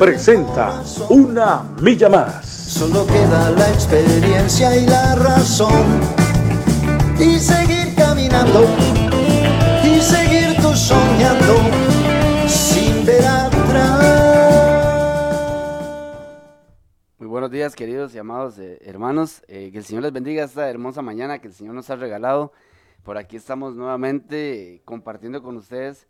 presenta Una Milla Más. Solo queda la experiencia y la razón. Y seguir caminando. Y seguir tú soñando. Sin ver atrás. Muy buenos días, queridos y amados eh, hermanos. Eh, que el Señor les bendiga esta hermosa mañana que el Señor nos ha regalado. Por aquí estamos nuevamente eh, compartiendo con ustedes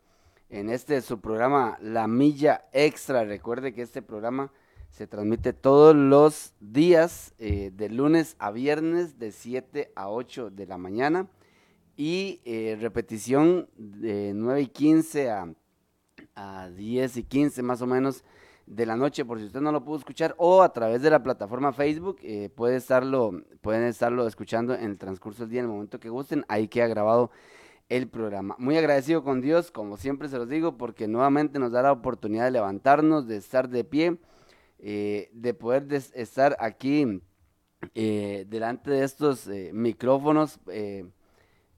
en este su programa La Milla Extra. Recuerde que este programa se transmite todos los días, eh, de lunes a viernes, de 7 a 8 de la mañana. Y eh, repetición de 9 y 15 a, a 10 y 15 más o menos de la noche, por si usted no lo pudo escuchar, o a través de la plataforma Facebook, eh, puede estarlo, pueden estarlo escuchando en el transcurso del día, en el momento que gusten, ahí queda grabado el programa. Muy agradecido con Dios, como siempre se los digo, porque nuevamente nos da la oportunidad de levantarnos, de estar de pie, eh, de poder estar aquí eh, delante de estos eh, micrófonos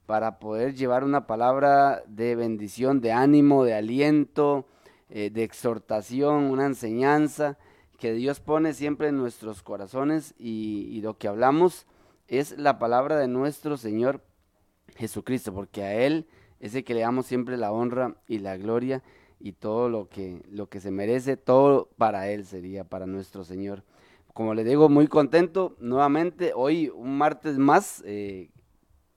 para poder llevar una palabra de bendición, de ánimo, de aliento, de exhortación, una enseñanza que Dios pone siempre en nuestros corazones y, y lo que hablamos es la palabra de nuestro Señor Jesucristo, porque a Él es el que le damos siempre la honra y la gloria y todo lo que, lo que se merece, todo para Él sería, para nuestro Señor. Como les digo, muy contento nuevamente, hoy un martes más, eh,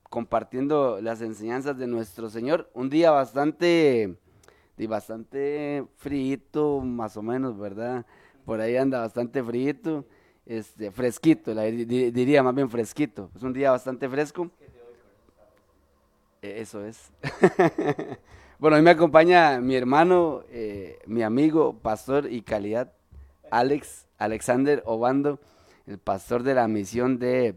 compartiendo las enseñanzas de nuestro Señor, un día bastante, bastante frito, más o menos, ¿verdad? Por ahí anda bastante frito, este, fresquito, diría más bien fresquito, es un día bastante fresco. Eh, Eso es. bueno, hoy me acompaña mi hermano, eh, mi amigo, pastor y calidad, Alex, Alexander Obando, el pastor de la misión de,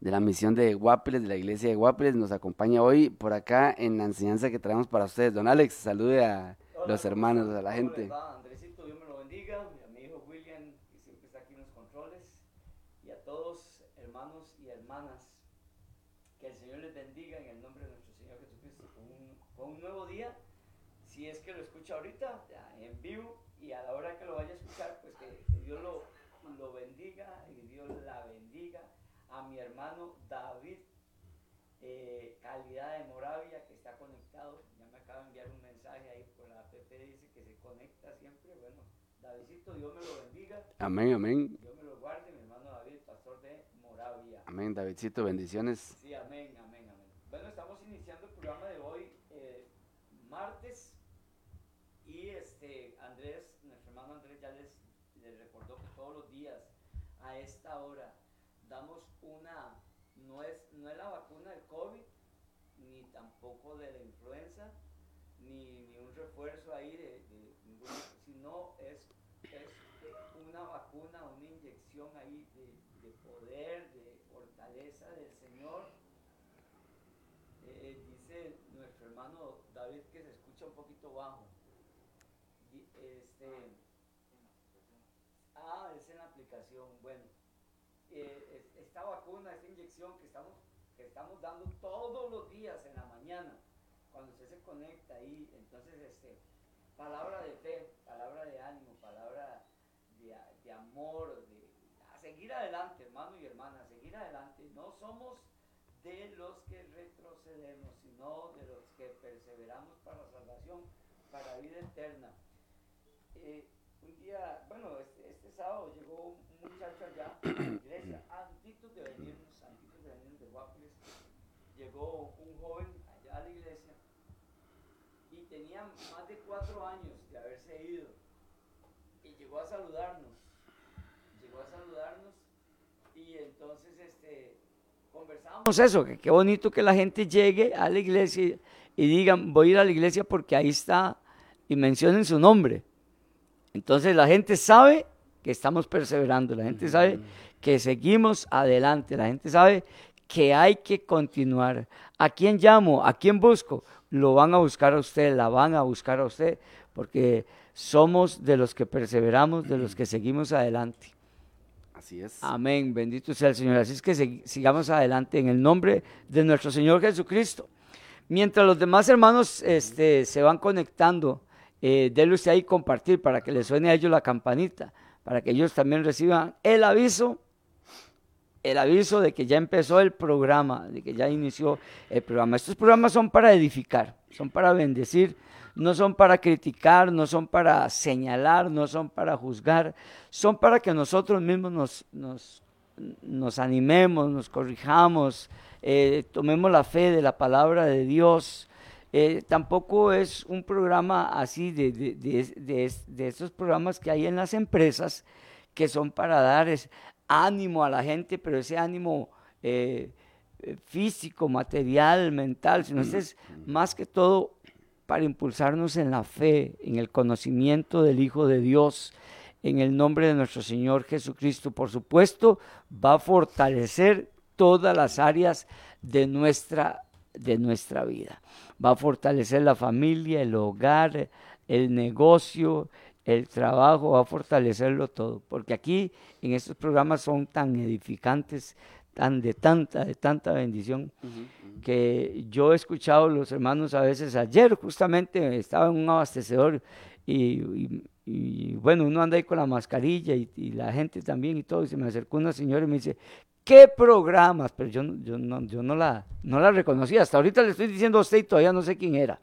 de la misión de Guapiles, de la iglesia de Guapiles, nos acompaña hoy por acá en la enseñanza que traemos para ustedes. Don Alex, salude a los hermanos, a la gente. Andresito, Dios me lo bendiga. y A mi hijo William, que siempre está aquí en los controles. Y a todos, hermanos y hermanas, que el Señor les bendiga en el nombre de nuestro Señor Jesucristo con un, con un nuevo día. Si es que lo escucha ahorita, ya, en vivo, y a la hora que lo vaya a escuchar, pues que, que Dios lo, lo bendiga y Dios la bendiga. A mi hermano David eh, calidad de Moravia que está conectado. Ya me acaba de enviar un mensaje ahí por la app, dice que se conecta siempre. Bueno, Davidcito, Dios me lo bendiga, Amén, amén, Dios me lo guarde. Mi hermano David, pastor de Moravia. amén, Davidcito, bendiciones. Sí, amén, amén, amén. Bueno, estamos iniciando el programa de hoy, eh, martes. Y este, Andrés, nuestro hermano Andrés ya les, les recordó que todos los días, a esta hora, damos una, no es, no es la vacuna del COVID, ni tampoco de la influenza, ni, ni un refuerzo ahí de, ninguna, sino es, es una vacuna, una inyección ahí de, de poder, de fortaleza del Señor. Eh, dice nuestro hermano David que se escucha un poquito bajo. Este, en la aplicación. Bueno, eh, es- esta vacuna, esta inyección que estamos, que estamos dando todos los días en la mañana, cuando usted se conecta ahí, entonces, este, palabra de fe, palabra de ánimo, palabra de, amor, de a seguir adelante, hermano y hermana, a seguir adelante. No somos de los que retrocedemos, sino de los que perseveramos para la salvación, para vida eterna. Eh, un día, bueno, este sábado llegó un muchacho allá a la iglesia, antes de venirnos, antes de venirnos de Guapiles, llegó un joven allá a la iglesia y tenía más de cuatro años de haberse ido. Y llegó a saludarnos, llegó a saludarnos y entonces este conversamos eso, que qué bonito que la gente llegue a la iglesia y digan, voy a ir a la iglesia porque ahí está y mencionen su nombre. Entonces la gente sabe que estamos perseverando, la gente sabe que seguimos adelante, la gente sabe que hay que continuar. ¿A quién llamo? ¿A quién busco? Lo van a buscar a usted, la van a buscar a usted, porque somos de los que perseveramos, de los que seguimos adelante. Así es. Amén, bendito sea el Señor. Así es que sig- sigamos adelante en el nombre de nuestro Señor Jesucristo. Mientras los demás hermanos este, se van conectando, eh, denle usted ahí compartir para que les suene a ellos la campanita, para que ellos también reciban el aviso, el aviso de que ya empezó el programa, de que ya inició el programa. Estos programas son para edificar, son para bendecir, no son para criticar, no son para señalar, no son para juzgar, son para que nosotros mismos nos, nos, nos animemos, nos corrijamos, eh, tomemos la fe de la palabra de Dios. Eh, tampoco es un programa así de, de, de, estos programas que hay en las empresas que son para dar es, ánimo a la gente, pero ese ánimo eh, eh, físico, material, mental, sino este es más que todo para impulsarnos en la fe, en el conocimiento del Hijo de Dios, en el nombre de nuestro Señor Jesucristo. Por supuesto, va a fortalecer todas las áreas de nuestra, de nuestra vida. Va a fortalecer la familia, el hogar, el negocio, el trabajo, va a fortalecerlo todo. Porque aquí en estos programas son tan edificantes, tan de tanta, de tanta bendición, uh -huh. que yo he escuchado a los hermanos a veces, ayer justamente estaba en un abastecedor y, y, y bueno, uno anda ahí con la mascarilla y, y, la gente también y todo, y se me acercó una señora y me dice, ¿qué programas? Pero yo, yo, no, yo no, la, no la reconocía, hasta ahorita le estoy diciendo a usted y todavía no sé quién era.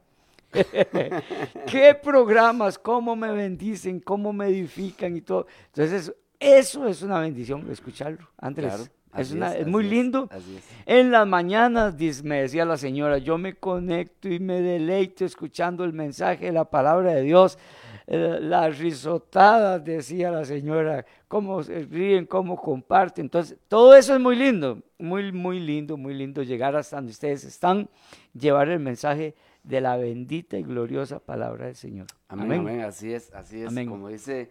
¿Qué programas? ¿Cómo me bendicen? ¿Cómo me edifican y todo? Entonces, eso es una bendición escucharlo, Andrés. Claro. Es, una, es, es, muy lindo. Es, en las mañanas, me decía la señora, yo me conecto y me deleito escuchando el mensaje de la palabra de Dios. Eh, las risotadas, decía la señora, cómo se ríen, cómo comparten. Entonces, todo eso es muy lindo, muy, muy lindo, muy lindo llegar hasta donde ustedes están, llevar el mensaje de la bendita y gloriosa palabra del Señor. Amén, amén. amén. Así es, así es. Amén. Como dice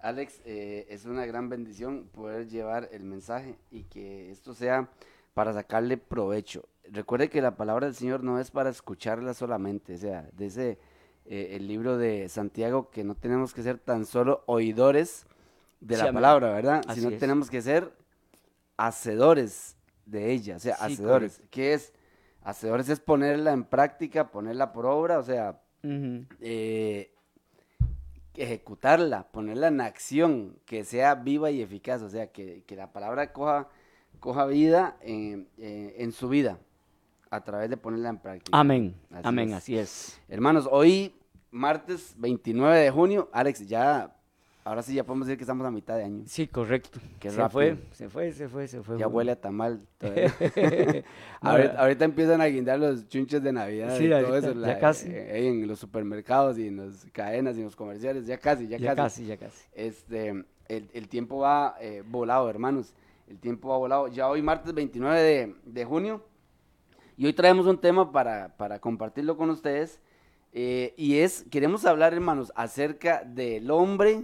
Alex, eh, es una gran bendición poder llevar el mensaje y que esto sea para sacarle provecho. Recuerde que la palabra del Señor no es para escucharla solamente, o sea, desde eh, el libro de Santiago que no tenemos que ser tan solo oidores de Sí, la palabra, ¿verdad? Así Sino es. tenemos que ser hacedores de ella, o sea, Sí, hacedores. ¿Qué es? Hacedores es ponerla en práctica, ponerla por obra, o sea, eh, ejecutarla, ponerla en acción, que sea viva y eficaz, o sea, que, que la palabra coja, coja vida en, eh, en su vida a través de ponerla en práctica. Amén, Así amén, es. así es. Hermanos, hoy, martes 29 de junio, Alex, ya, ahora sí ya podemos decir que estamos a mitad de año. Sí, correcto. Qué se rápido. fue, se fue, se fue, se fue. Ya huele a tamal. ahorita, ahorita empiezan a guindar los chunches de Navidad Sí, y todo ahorita, eso. ya casi. eh, en los supermercados y en las cadenas y en los comerciales. Ya casi, ya, ya casi, ya casi. este, el, el tiempo va eh, volado, hermanos. El tiempo va volado. Ya hoy, martes 29 de, de junio. Y hoy traemos un tema para, para compartirlo con ustedes. eh, y es, queremos hablar, hermanos, acerca del hombre,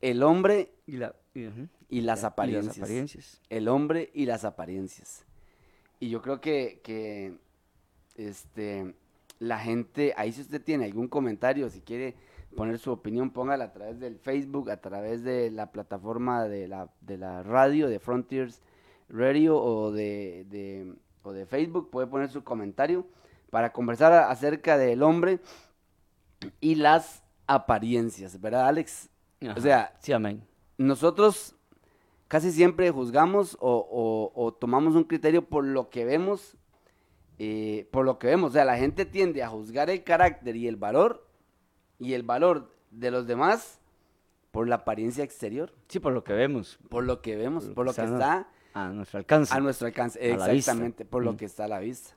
el hombre Y, la, y, ujú. y las Y apariencias. apariencias. El hombre y las apariencias. Y yo creo que, que este, la gente, ahí si usted tiene algún comentario, si quiere poner su opinión, póngala a través del Facebook, a través de la plataforma de la, de la radio, de Frontiers Radio o de, de- o de Facebook, puede poner su comentario para conversar acerca del hombre y las apariencias, ¿verdad, Alex? Ajá. O sea, Sí, amén. nosotros casi siempre juzgamos o, o- o tomamos un criterio por lo que vemos, eh, por lo que vemos. O sea, la gente tiende a juzgar el carácter y el valor y el valor de los demás por la apariencia exterior, Sí, por lo que vemos. por lo que vemos, por lo que está A nuestro alcance. a nuestro alcance, A exactamente, por lo Mm. que está a la vista.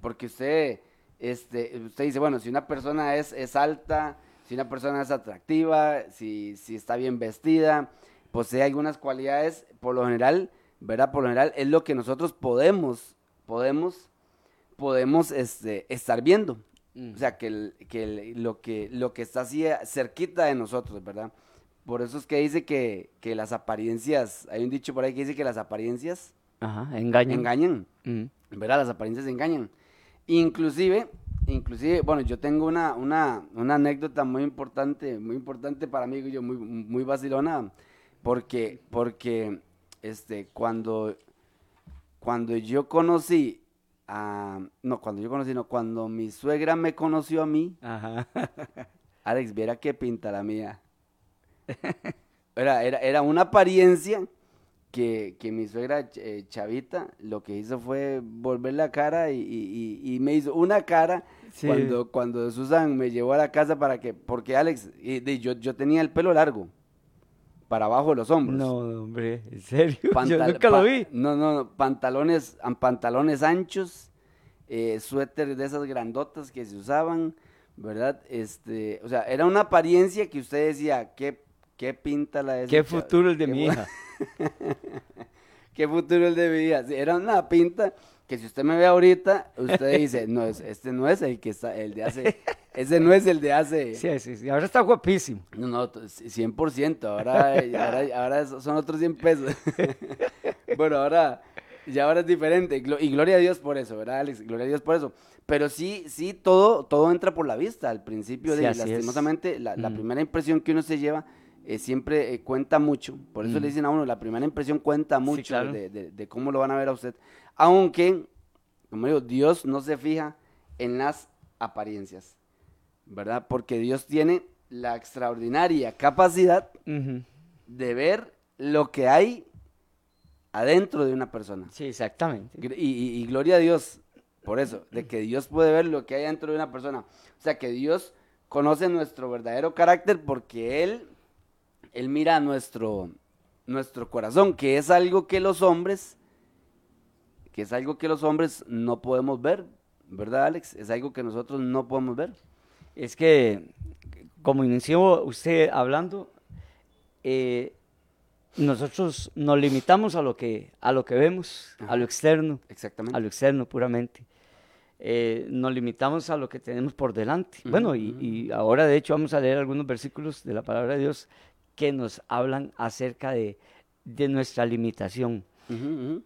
Porque usted, este, usted dice, bueno, si una persona es, es alta, si una persona es atractiva, si, si está bien vestida, posee algunas cualidades, por lo general, ¿verdad? Por lo general es lo que nosotros podemos, podemos, podemos este, estar viendo. O sea, que, el- que el- lo, que lo que está así eh, cerquita de nosotros, ¿verdad? Por eso es que dice que, que, las apariencias, hay un dicho por ahí que dice que las apariencias engañan. Engañan. Mm. ¿Verdad? Las apariencias engañan. Inclusive, inclusive, bueno, yo tengo una, una, una anécdota muy importante, muy importante para mí, yo muy, muy vacilona, porque, porque este, cuando, cuando yo conocí a, no, cuando yo conocí, no, cuando mi suegra me conoció a mí, Ajá. Alex, viera qué pinta la mía. era, era, era, una apariencia que, que mi suegra eh, Chavita lo que hizo fue volver la cara y, me hizo una cara cuando, cuando Susan me llevó a la casa para que, porque Alex, yo, yo tenía el pelo largo para abajo de los hombros. No, hombre, en serio. Yo nunca lo vi. No, no, no, pantalones, pantalones anchos, eh, suéter de esas grandotas que se usaban, ¿verdad? Este, o sea, era una apariencia que usted decía, qué ¿Qué pinta la de ¿Qué futuro el de mi hija? ¿Qué futuro el de mi hija? Era una pinta que si usted me ve ahorita, usted dice, no, este no es el que está, el de hace, ese no es el de hace. Sí, sí, sí, ahora está guapísimo. No, no, 100%, ahora, ahora, ahora son otros 100 pesos. bueno, ahora, ya ahora es diferente, y gloria a Dios por eso, ¿verdad, Alex? Gloria a Dios por eso. Pero sí, sí, todo, todo entra por la vista al principio, sí, de, lastimosamente, la, mm. la primera impresión que uno se lleva eh, siempre eh, cuenta mucho. Por eso le dicen a uno, la primera impresión cuenta mucho de, de, cómo lo van a ver a usted. Aunque, como digo, Dios no se fija en las apariencias, ¿verdad? Porque Dios tiene la extraordinaria capacidad de ver lo que hay adentro de una persona. Sí, exactamente. Y, y, y gloria a Dios por eso, de que Dios puede ver lo que hay dentro de una persona. O sea, que Dios conoce nuestro verdadero carácter porque Él él mira nuestro, nuestro corazón, que es algo que los hombres, que es algo que los hombres no podemos ver, ¿verdad, Alex? Es algo que nosotros no podemos ver. Es que, como inició usted hablando, eh, nosotros nos limitamos a lo que, a lo que vemos, a lo externo. Exactamente. A lo externo puramente. Eh, nos limitamos a lo que tenemos por delante. Bueno, y, ahora de hecho vamos a leer algunos versículos de la palabra de Dios que nos hablan acerca de, de nuestra limitación,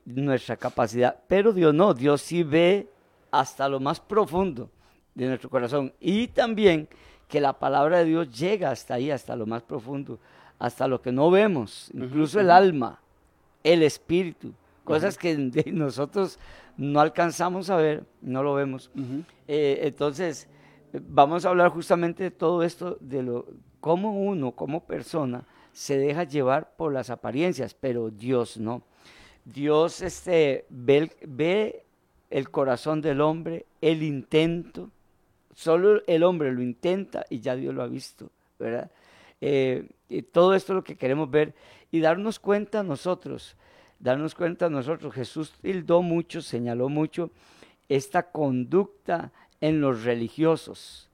nuestra capacidad. Pero Dios no, Dios sí ve hasta lo más profundo de nuestro corazón. Y también que la palabra de Dios llega hasta ahí, hasta lo más profundo, hasta lo que no vemos, incluso el alma, el espíritu, cosas que nosotros no alcanzamos a ver, no lo vemos. Eh, entonces, vamos a hablar justamente de todo esto, de lo cómo uno como persona se deja llevar por las apariencias, pero Dios no. Dios este, ve, el corazón del hombre, el intento, solo el hombre lo intenta y ya Dios lo ha visto, ¿verdad? Eh, y todo esto es lo que queremos ver y darnos cuenta nosotros, darnos cuenta nosotros. Jesús tildó mucho, señaló mucho esta conducta en los religiosos,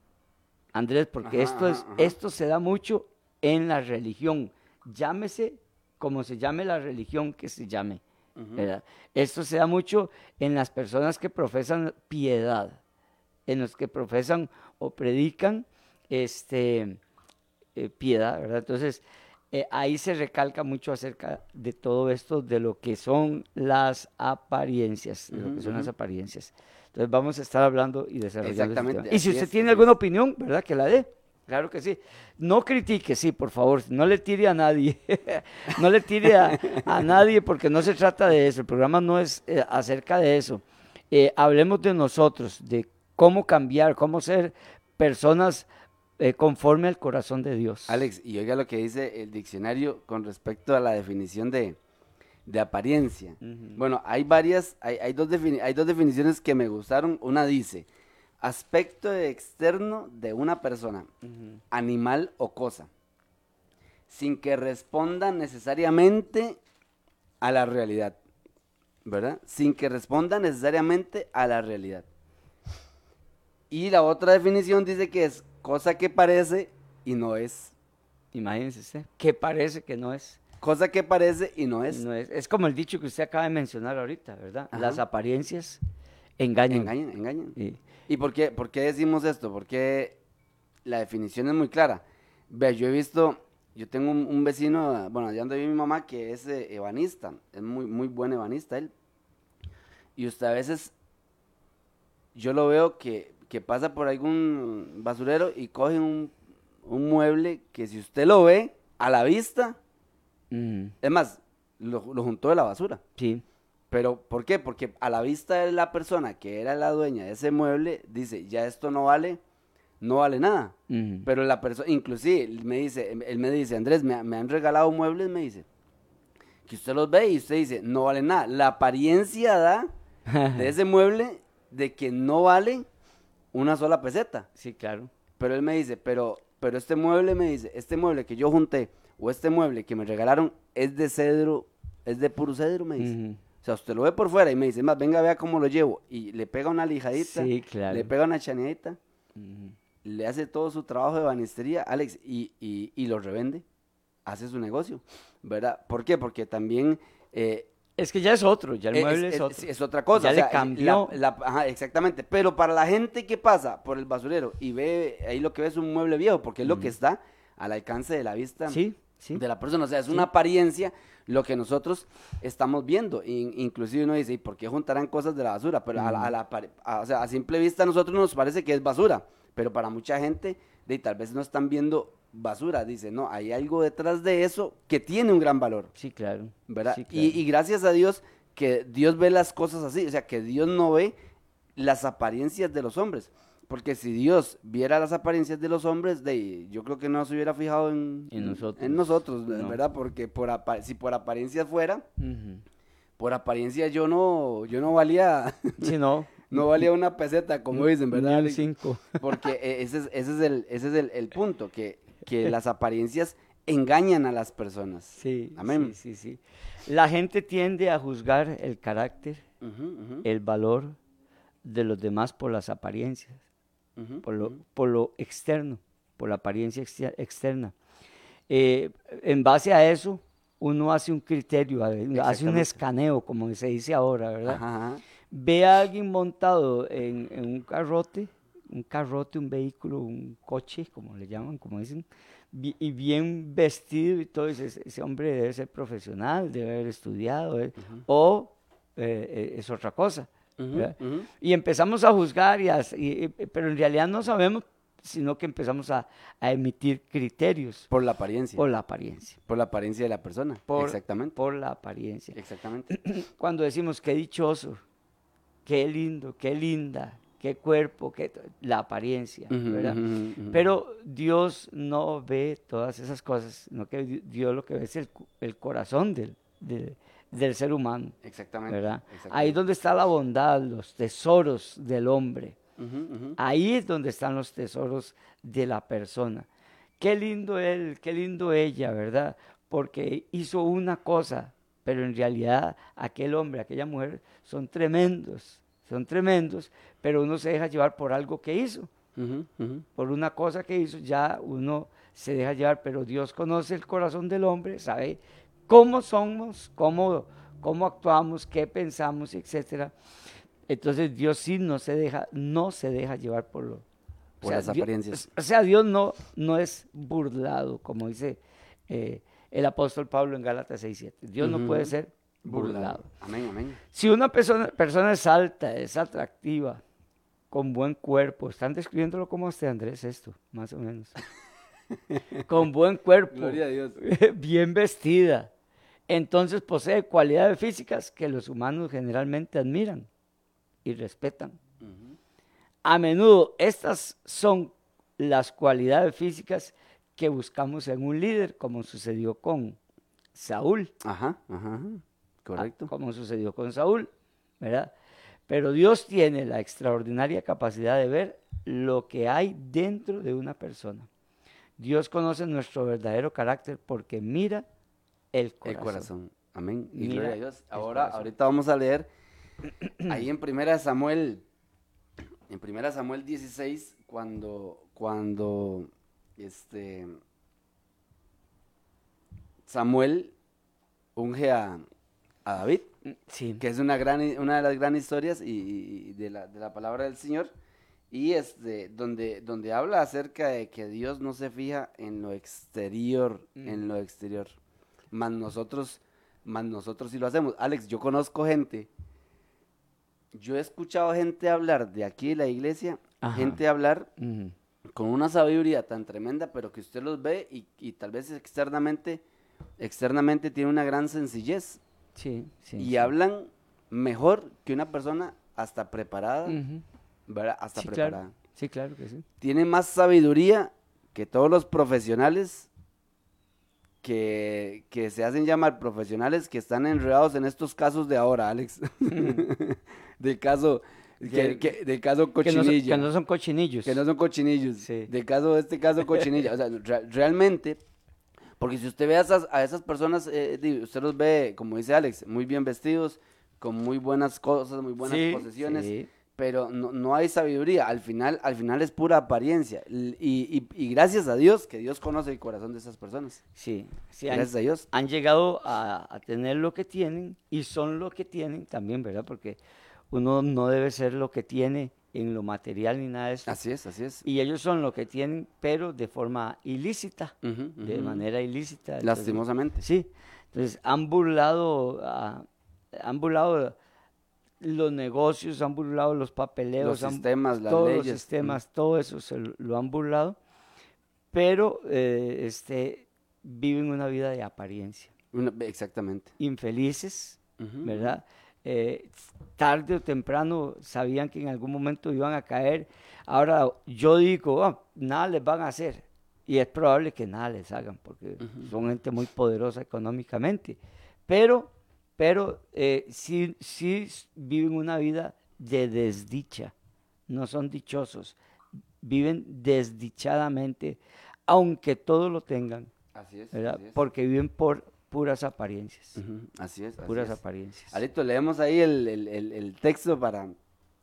Andrés, porque esto, es, esto se da mucho en la religión. Llámese como se llame la religión que se llame. ¿verdad? Esto se da mucho en las personas que profesan piedad, en los que profesan o predican este, eh, piedad. ¿verdad? Entonces, eh, ahí se recalca mucho acerca de todo esto, de lo que son las apariencias, de lo que son las apariencias. Entonces vamos a estar hablando y desarrollando. Exactamente. Y si usted tiene alguna opinión, ¿verdad? Que la dé. Claro que sí. No critique, sí, por favor. No le tire a nadie. no le tire a, a, nadie porque no se trata de eso. El programa no es eh, acerca de eso. Eh, hablemos de nosotros, de cómo cambiar, cómo ser personas eh, conforme al corazón de Dios. Alex, y oiga lo que dice el diccionario con respecto a la definición de, de apariencia. Bueno, hay varias, hay, dos hay dos definiciones que me gustaron. Una dice, aspecto externo de una persona, animal o cosa, sin que responda necesariamente a la realidad, ¿verdad? Sin que responda necesariamente a la realidad. Y la otra definición dice que es cosa que parece y no es. Imagínense usted, que parece que no es. Cosa que parece y no es. Es. Como el dicho que usted acaba de mencionar ahorita, ¿verdad? Las apariencias engañan. Engañan, engañan. Sí. ¿Y por qué, decimos esto? Porque la definición es muy clara. Ve, yo he visto, yo tengo un, vecino, bueno, allá donde vive mi mamá, que es eh, ebanista, es muy, muy buen ebanista él. Y usted a veces, yo lo veo que, que pasa por algún basurero y coge un, un mueble que si usted lo ve a la vista, es más, lo, lo juntó de la basura. Sí. Pero, ¿por qué? Porque a la vista de la persona que era la dueña de ese mueble, dice, ya esto no vale, no vale nada. Pero la persona, inclusive, él me dice, él me dice, Andrés, me, me han regalado muebles, me dice, que usted los ve y usted dice, no vale nada. La apariencia da de ese mueble de que no vale una sola peseta. Sí, claro. Pero él me dice, pero, pero este mueble me dice, este mueble que yo junté o este mueble que me regalaron es de cedro, es de puro cedro, me dice. O sea, usted lo ve por fuera y me dice, más, venga, vea cómo lo llevo. Y le pega una lijadita, Sí, claro. le pega una chaneadita, le hace todo su trabajo de banistería, Alex, y, y, y lo revende, hace su negocio, ¿verdad? ¿Por qué? Porque también... eh, Es que ya es otro, ya el eh, mueble es, es, otro. es otra cosa. Ya o le sea, cambió. la- la- ajá, exactamente. Pero para la gente que pasa por el basurero y ve ahí lo que ve es un mueble viejo, porque es lo que está al alcance de la vista Sí, sí. de la persona. O sea, es una apariencia lo que nosotros estamos viendo. In- inclusive uno dice, ¿y por qué juntarán cosas de la basura? Pero a, la, a la a- o sea, a simple vista a nosotros nos parece que es basura. Pero para mucha gente, de, tal vez no están viendo basura. Dice, no, hay algo detrás de eso que tiene un gran valor. Sí, claro. ¿verdad? Sí, y, claro. y gracias a Dios que Dios ve las cosas así, o sea, que Dios no ve las apariencias de los hombres. Porque si Dios viera las apariencias de los hombres, de, yo creo que no se hubiera fijado en, En nosotros. en nosotros, No. ¿verdad? Porque por si por apariencia fuera, por apariencia yo no, yo no valía, Sí, no. no valía una peseta, como dicen, Ni ¿verdad? Alex? cinco. Porque eh, ese es, ese es el, ese es el, el punto, que, que las apariencias engañan a las personas. Sí, Amén. sí, sí, sí. La gente tiende a juzgar el carácter, el valor de los demás por las apariencias, por lo, por lo externo, por la apariencia exter- externa. Eh, en base a eso, uno hace un criterio, hace un escaneo, como se dice ahora, ¿verdad? Ajá. Ve a alguien montado en, en un carrote, un carrote, un vehículo, un coche, como le llaman, como dicen, y bien vestido y todo, ese, ese hombre debe ser profesional, debe haber estudiado, eh, o eh, es otra cosa. Ujú, ¿verdad? ujú. Y empezamos a juzgar, y a- y- y- pero en realidad no sabemos, sino que empezamos a, a emitir criterios Por la apariencia. por Por, la apariencia. la apariencia de la persona. Por, Exactamente. por la apariencia. Exactamente. cuando decimos qué dichoso, qué lindo, qué linda, qué cuerpo, qué la apariencia, Ujú, ¿verdad? ujú, ujú, ujú. Pero Dios no ve todas esas cosas, sino que Di- Dios lo que ve es el, el corazón del, del- del ser humano, Exactamente. ¿verdad? Ahí es donde está la bondad, los tesoros del hombre. Ujú. Ahí es donde están los tesoros de la persona. Qué lindo él, qué lindo ella, ¿verdad? Porque hizo una cosa, pero en realidad aquel hombre, aquella mujer son tremendos, son tremendos, pero uno se deja llevar por algo que hizo, por una cosa que hizo, ya uno se deja llevar, pero Dios conoce el corazón del hombre, sabe cómo somos, cómo, cómo actuamos, qué pensamos, etcétera. Entonces Dios sí no se deja, no se deja llevar por lo Por las Dios- apariencias. o sea, Dios no, no es burlado, como dice eh, el apóstol Pablo en Gálatas 6.7. Dios no puede ser burlado. Amén, amén. Si una persona, persona es alta, es atractiva, con buen cuerpo, están describiéndolo como usted, Andrés, esto, más o menos. con buen cuerpo, Gloria a Dios. bien vestida, entonces posee cualidades físicas que los humanos generalmente admiran y respetan. A menudo estas son las cualidades físicas que buscamos en un líder, como sucedió con Saúl, Ajá, ajá, ajá. Correcto. ah, como sucedió con Saúl, ¿verdad? Pero Dios tiene la extraordinaria capacidad de ver lo que hay dentro de una persona. Dios conoce nuestro verdadero carácter porque mira el corazón. El corazón. Amén. Y Mira gloria a Dios. Ahora, ahorita vamos a leer ahí en primera Samuel, en primera Samuel 16, cuando, cuando, este, Samuel unge a, a David, Sí, que es una gran, una de las grandes historias y, y de, la, de la palabra del Señor. Y este, donde, donde habla acerca de que Dios no se fija en lo exterior, en lo exterior. Más nosotros, más nosotros sí lo hacemos. Alex, yo conozco gente, yo he escuchado gente hablar de aquí de la iglesia, Ajá. gente hablar con una sabiduría tan tremenda, pero que usted los ve y, y tal vez externamente, externamente tiene una gran sencillez Sí, sí. y sí. hablan mejor que una persona hasta preparada. ¿Verdad? Hasta Sí, preparada. claro. Sí, claro que sí. Tiene más sabiduría que todos los profesionales que, que se hacen llamar profesionales que están enredados en estos casos de ahora, Alex. del caso, que, del caso Que no, son, cochinilla. que no son cochinillos. Que no son cochinillos. Sí. De caso, este caso cochinilla. O sea, re- realmente, porque si usted ve a esas, a esas personas, eh, usted los ve, como dice Alex, muy bien vestidos, con muy buenas cosas, muy buenas Sí, posesiones, sí. Pero no, no hay sabiduría. Al final, al final es pura apariencia. Y, y- y gracias a Dios, que Dios conoce el corazón de esas personas. Sí, sí, han, Gracias a Dios. han llegado a, a tener lo que tienen y son lo que tienen también, ¿verdad? Porque uno no debe ser lo que tiene en lo material ni nada de eso. Así es, así es. Y ellos son lo que tienen, pero de forma ilícita, de manera ilícita. Entonces, Lastimosamente. Sí, entonces han burlado, a- han burlado los negocios, han burlado los papeleos, Los han- sistemas, las todos leyes. los sistemas, todo eso se lo, lo han burlado, pero eh, este, viven una vida de apariencia, Una- exactamente. infelices. ¿verdad? Eh, tarde o temprano sabían que en algún momento iban a caer. Ahora yo digo, "Ah, nada les van a hacer. Y es probable que nada les hagan, porque son gente muy poderosa económicamente. Pero, pero eh, sí, viven una vida de desdicha. No son dichosos. Viven desdichadamente, aunque todo lo tengan, Así es. ¿verdad? así es. Porque viven por puras apariencias. Así es. así Puras es. apariencias. Alito, leemos ahí el, el- el- el texto para,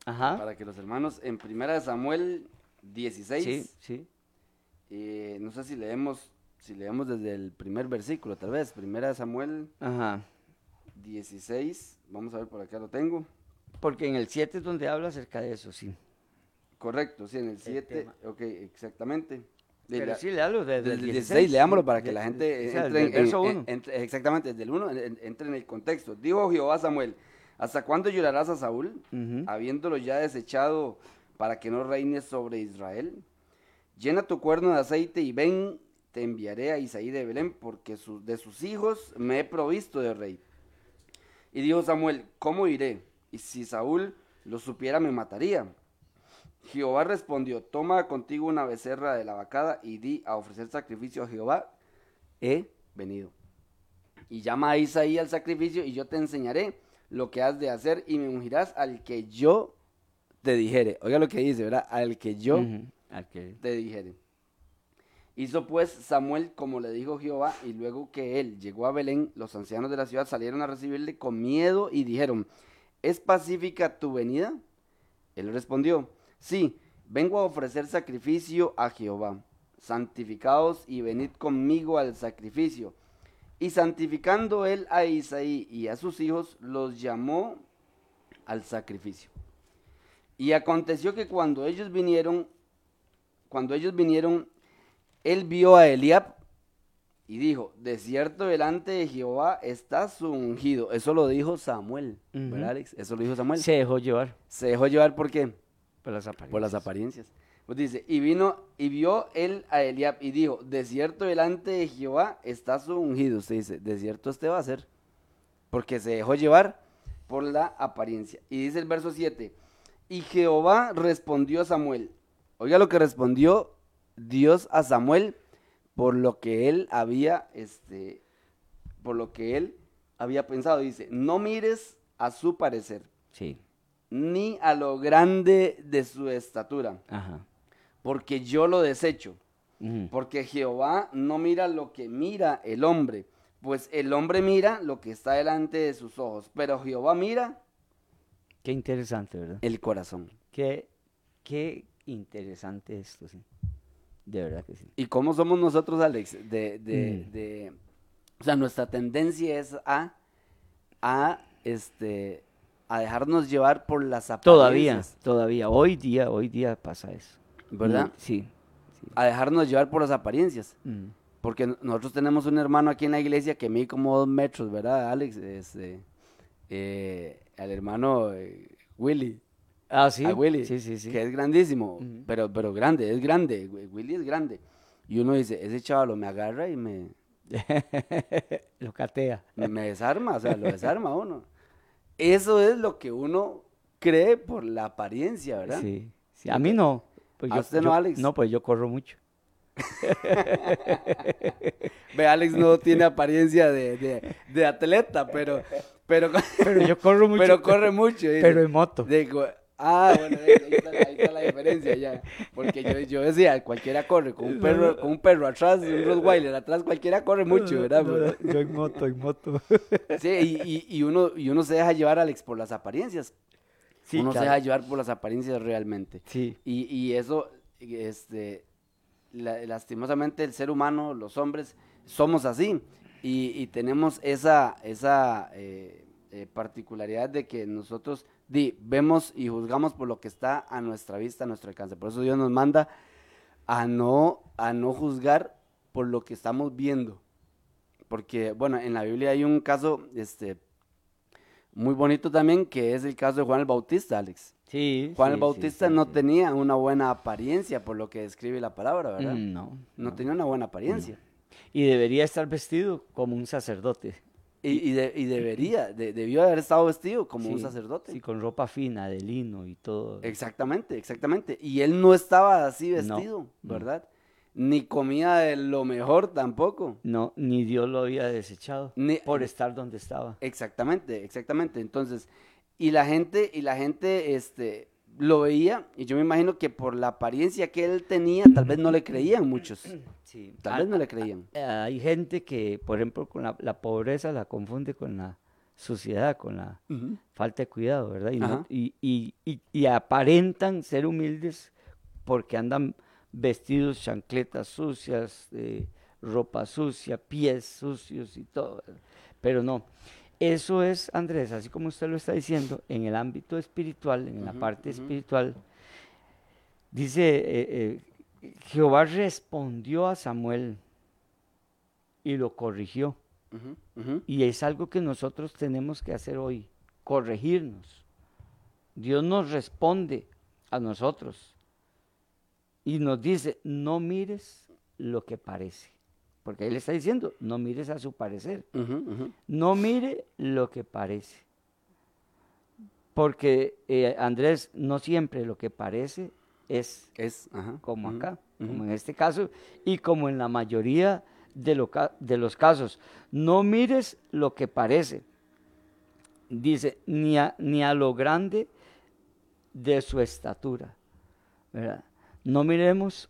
Ajá. para que los hermanos, en primera de Samuel 16, Sí, sí. eh, no sé si leemos, si leemos desde el primer versículo, tal vez, primera de Samuel Ajá. 16, vamos a ver por acá lo tengo. Porque en el 7 es donde habla acerca de eso, sí. Correcto, sí, en el 7, tema. ok, exactamente. Pero la- sí, léalo desde, desde el el 16. 16, leámoslo para que de- la de- gente o sea, entre, en- verso en- 1. entre- exactamente, desde el 1, entre en el contexto. Dijo Jehová Samuel, ¿hasta cuándo llorarás a Saúl, habiéndolo ya desechado para que no reine sobre Israel? Llena tu cuerno de aceite y ven, te enviaré a Isaí de Belén, porque su- de sus hijos me he provisto de rey. Y dijo Samuel, ¿cómo iré? Y si Saúl lo supiera, me mataría. Jehová respondió, toma contigo una becerra de la vacada y di a ofrecer sacrificio a Jehová, he venido. Y llama a Isaí al sacrificio y yo te enseñaré lo que has de hacer y me ungirás al que yo te dijere. Oiga lo que dice, ¿verdad? Al que yo Ujú. Al que- te dijere. Hizo pues Samuel como le dijo Jehová, y luego que él llegó a Belén, los ancianos de la ciudad salieron a recibirle con miedo y dijeron, ¿es pacífica tu venida? Él respondió, sí, vengo a ofrecer sacrificio a Jehová. Santificaos y venid conmigo al sacrificio. Y santificando él a Isaí y a sus hijos, los llamó al sacrificio. Y aconteció que cuando ellos vinieron, cuando ellos vinieron, él vio a Eliab y dijo, de cierto delante de Jehová está su ungido. Eso lo dijo Samuel, Ujú. ¿verdad, Alex? Eso lo dijo Samuel. Se dejó llevar Se dejó llevar por qué? por las apariencias. Por las apariencias. Pues dice, y vino y vio él a Eliab y dijo, de cierto delante de Jehová está su ungido. Usted dice, de cierto este va a ser. Porque se dejó llevar por la apariencia. Y dice el verso 7, y Jehová respondió a Samuel. Oiga lo que respondió Dios a Samuel por lo que él había, este, por lo que él había pensado. Dice, no mires a su parecer, Sí. ni a lo grande de su estatura, Ajá. porque yo lo desecho. Porque Jehová no mira lo que mira el hombre, pues el hombre mira lo que está delante de sus ojos, pero Jehová mira Qué interesante, ¿verdad? el corazón. Qué, qué interesante esto, sí. De verdad que sí. ¿Y cómo somos nosotros, Alex? De, de, Mm. de- o sea, nuestra tendencia es a, a, este, a dejarnos llevar por las Todavía, apariencias. todavía. Hoy día, hoy día pasa eso. ¿Verdad? Mm, Sí. A dejarnos llevar por las apariencias. Mm. Porque nosotros tenemos un hermano aquí en la iglesia que mide como dos metros, ¿verdad, Alex? Este, eh, el hermano eh, Willy. Ah, sí. a Willy, Sí, sí, sí. que es grandísimo, pero, pero grande, es grande, Wi- Willy es grande. Y uno dice, ese chaval me agarra y me, Lo catea. me, me desarma, o sea, lo desarma uno. Eso es lo que uno cree por la apariencia, ¿verdad? Sí, sí. A mí no. Pues ¿A yo- usted no, yo- Alex? No, pues yo corro mucho. Ve, Alex no tiene apariencia de, de- de atleta, pero, pero, Pero yo corro mucho. pero corre mucho. dice. Pero en moto. Digo, ah, bueno, ahí, está, ahí está la diferencia ya. Porque yo, yo decía, cualquiera corre, con un perro, con un perro atrás, un Rottweiler atrás, cualquiera corre mucho, ¿verdad? No, Pero- no, yo en moto, en moto. Sí, y, y- y uno, y uno se deja llevar, Alex, por las apariencias. Sí, uno se deja llevar por las apariencias realmente. Sí. Y, y eso, este, la- lastimosamente el ser humano, los hombres, somos así. Y, y tenemos esa, esa eh, eh, particularidad de que nosotros di, vemos y juzgamos por lo que está a nuestra vista, a nuestro alcance. Por eso Dios nos manda a no, a no juzgar por lo que estamos viendo. Porque, bueno, en la Biblia hay un caso este, muy bonito también, que es el caso de Juan el Bautista, Alex. Sí. Juan sí, el Bautista sí, no tenía una buena apariencia por lo que describe la palabra, ¿verdad? Mm, No. No tenía una buena apariencia. Y debería estar vestido como un sacerdote. Y, y de- y debería, de- debió haber estado vestido como un sacerdote. Sí, con ropa fina, de lino y todo. Exactamente, exactamente. Y él no estaba así vestido, no. ¿verdad? Ni comía de lo mejor tampoco. No, ni Dios lo había desechado Ni- por estar donde estaba. Exactamente, exactamente. Entonces, y la gente, y la gente, este, lo veía, y yo me imagino que por la apariencia que él tenía, tal vez no le creían muchos. Sí. Tal vez no le creían. Hay gente que, por ejemplo, con la, la pobreza la confunde con la suciedad, con la falta de cuidado, ¿verdad? Y, no- Ajá. y, y- y- y aparentan ser humildes porque andan vestidos, chancletas sucias, eh, ropa sucia, pies sucios y todo. Pero no, eso es, Andrés, así como usted lo está diciendo, en el ámbito espiritual, en la parte espiritual, dice, eh, eh, Jehová respondió a Samuel y lo corrigió. Y es algo que nosotros tenemos que hacer hoy, corregirnos. Dios nos responde a nosotros y nos dice, no mires lo que parece. Porque Él está diciendo, no mires a su parecer. No mire lo que parece. Porque, eh, Andrés, no siempre lo que parece es Es, ajá. como acá, como en este caso, y como en la mayoría de, lo de los casos. No mires lo que parece, dice, ni a, ni a lo grande de su estatura. ¿verdad? No miremos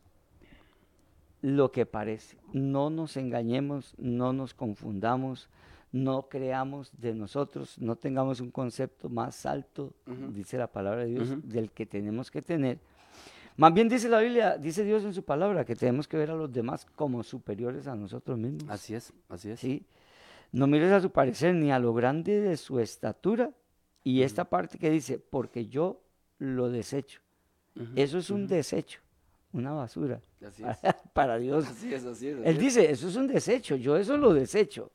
lo que parece, no nos engañemos, no nos confundamos, no creamos de nosotros, no tengamos un concepto más alto, dice la palabra de Dios, del que tenemos que tener. Más bien dice la Biblia, dice Dios en su palabra, que tenemos que ver a los demás como superiores a nosotros mismos. Así es, así es. ¿sí? No mires a su parecer ni a lo grande de su estatura. Y esta parte que dice, porque yo lo desecho. Eso es un desecho, una basura Así es. para Dios. Así es, así es. así Él dice, eso es un desecho, yo eso lo desecho.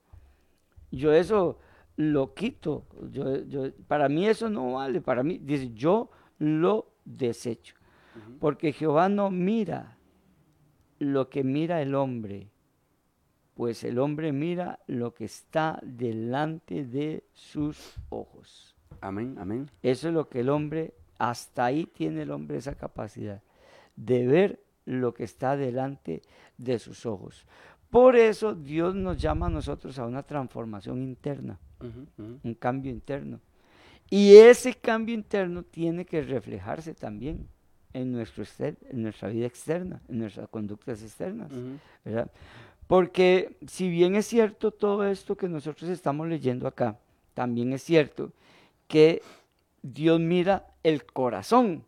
Yo eso lo quito. Yo, yo- para mí eso no vale. Para mí, dice, yo lo desecho. Porque Jehová no mira lo que mira el hombre, pues el hombre mira lo que está delante de sus ojos. Amén, amén. Eso es lo que el hombre, hasta ahí tiene el hombre esa capacidad de ver lo que está delante de sus ojos. Por eso Dios nos llama a nosotros a una transformación interna, un cambio interno. Y ese cambio interno tiene que reflejarse también en, nuestro exter- en nuestra vida externa, en nuestras conductas externas. ¿verdad? Porque si bien es cierto todo esto que nosotros estamos leyendo acá, también es cierto que Dios mira el corazón.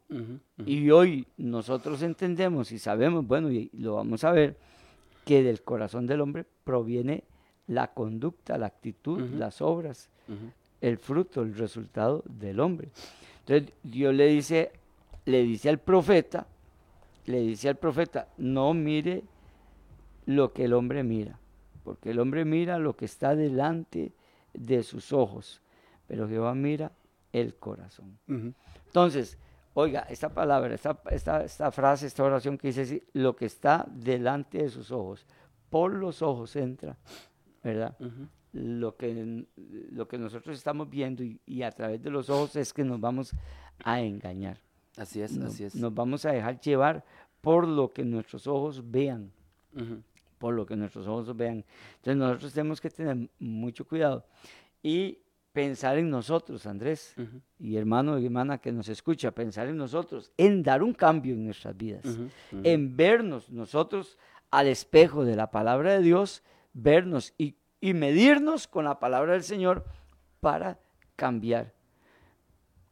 Y hoy nosotros entendemos y sabemos, bueno, y lo vamos a ver, que del corazón del hombre proviene la conducta, la actitud, las obras, el fruto, el resultado del hombre. Entonces Dios le dice, le dice al profeta, le dice al profeta, no mire lo que el hombre mira, porque el hombre mira lo que está delante de sus ojos, pero Jehová mira el corazón. Entonces, oiga, esta palabra, esta, esta, frase, esta oración que dice así, lo que está delante de sus ojos, por los ojos entra, ¿verdad? lo, que, lo que nosotros estamos viendo y, a través de los ojos es que nos vamos a engañar. Así es, así es. Nos vamos a dejar llevar por lo que nuestros ojos vean. Por lo que nuestros ojos vean. Entonces nosotros tenemos que tener mucho cuidado y pensar en nosotros, Andrés, y hermano y hermana que nos escucha, pensar en nosotros, en dar un cambio en nuestras vidas, en vernos nosotros al espejo de la palabra de Dios, vernos y y medirnos con la palabra del Señor para cambiar.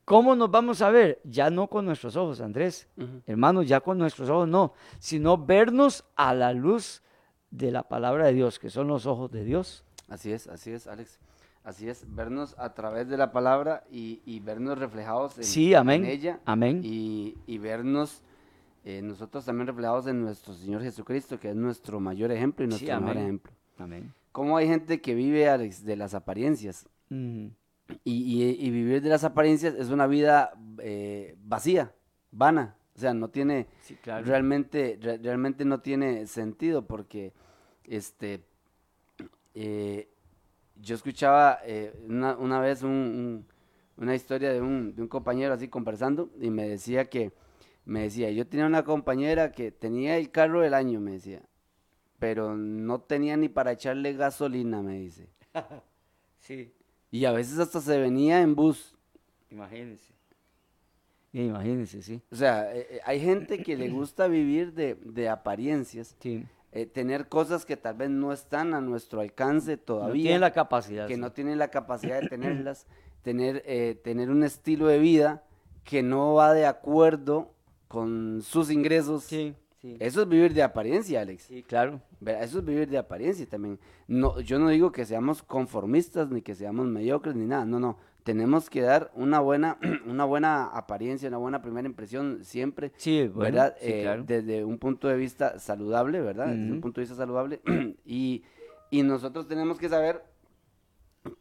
¿Cómo nos vamos a ver? Ya no con nuestros ojos, Andrés. Hermanos, ya con nuestros ojos no, sino vernos a la luz de la palabra de Dios, que son los ojos de Dios. Así es, así es, Alex. Así es, vernos a través de la palabra y, vernos reflejados en, sí, amén, ella. Amén. Y, vernos eh, nosotros también reflejados en nuestro Señor Jesucristo, que es nuestro mayor ejemplo y nuestro mejor ejemplo. Amén cómo hay gente que vive de las apariencias. y, vivir de las apariencias es una vida eh, vacía, vana. O sea, no tiene, realmente, realmente no tiene sentido porque, este, eh, yo escuchaba eh, una, vez una historia de un, de un compañero así conversando y me decía que, me decía, yo tenía una compañera que tenía el carro del año, me decía, pero no tenía ni para echarle gasolina, me dice. sí. Y a veces hasta se venía en bus. Imagínense. Imagínense, sí. O sea, eh, eh, hay gente que le gusta vivir de, apariencias. Sí. Eh, tener cosas que tal vez no están a nuestro alcance todavía. No tienen la capacidad. Que no tienen la capacidad de tenerlas. tener, tener un estilo de vida que no va de acuerdo con sus ingresos. Sí eso es vivir de apariencia, Alex. Sí, claro. Eso es vivir de apariencia también. No, yo no digo que seamos conformistas ni que seamos mediocres ni nada. No, no. Tenemos que dar una buena, una buena apariencia, una buena primera impresión siempre. Sí, ¿verdad? Sí, eh, Desde un punto de vista saludable, ¿verdad? Desde un punto de vista saludable. y, y nosotros tenemos que saber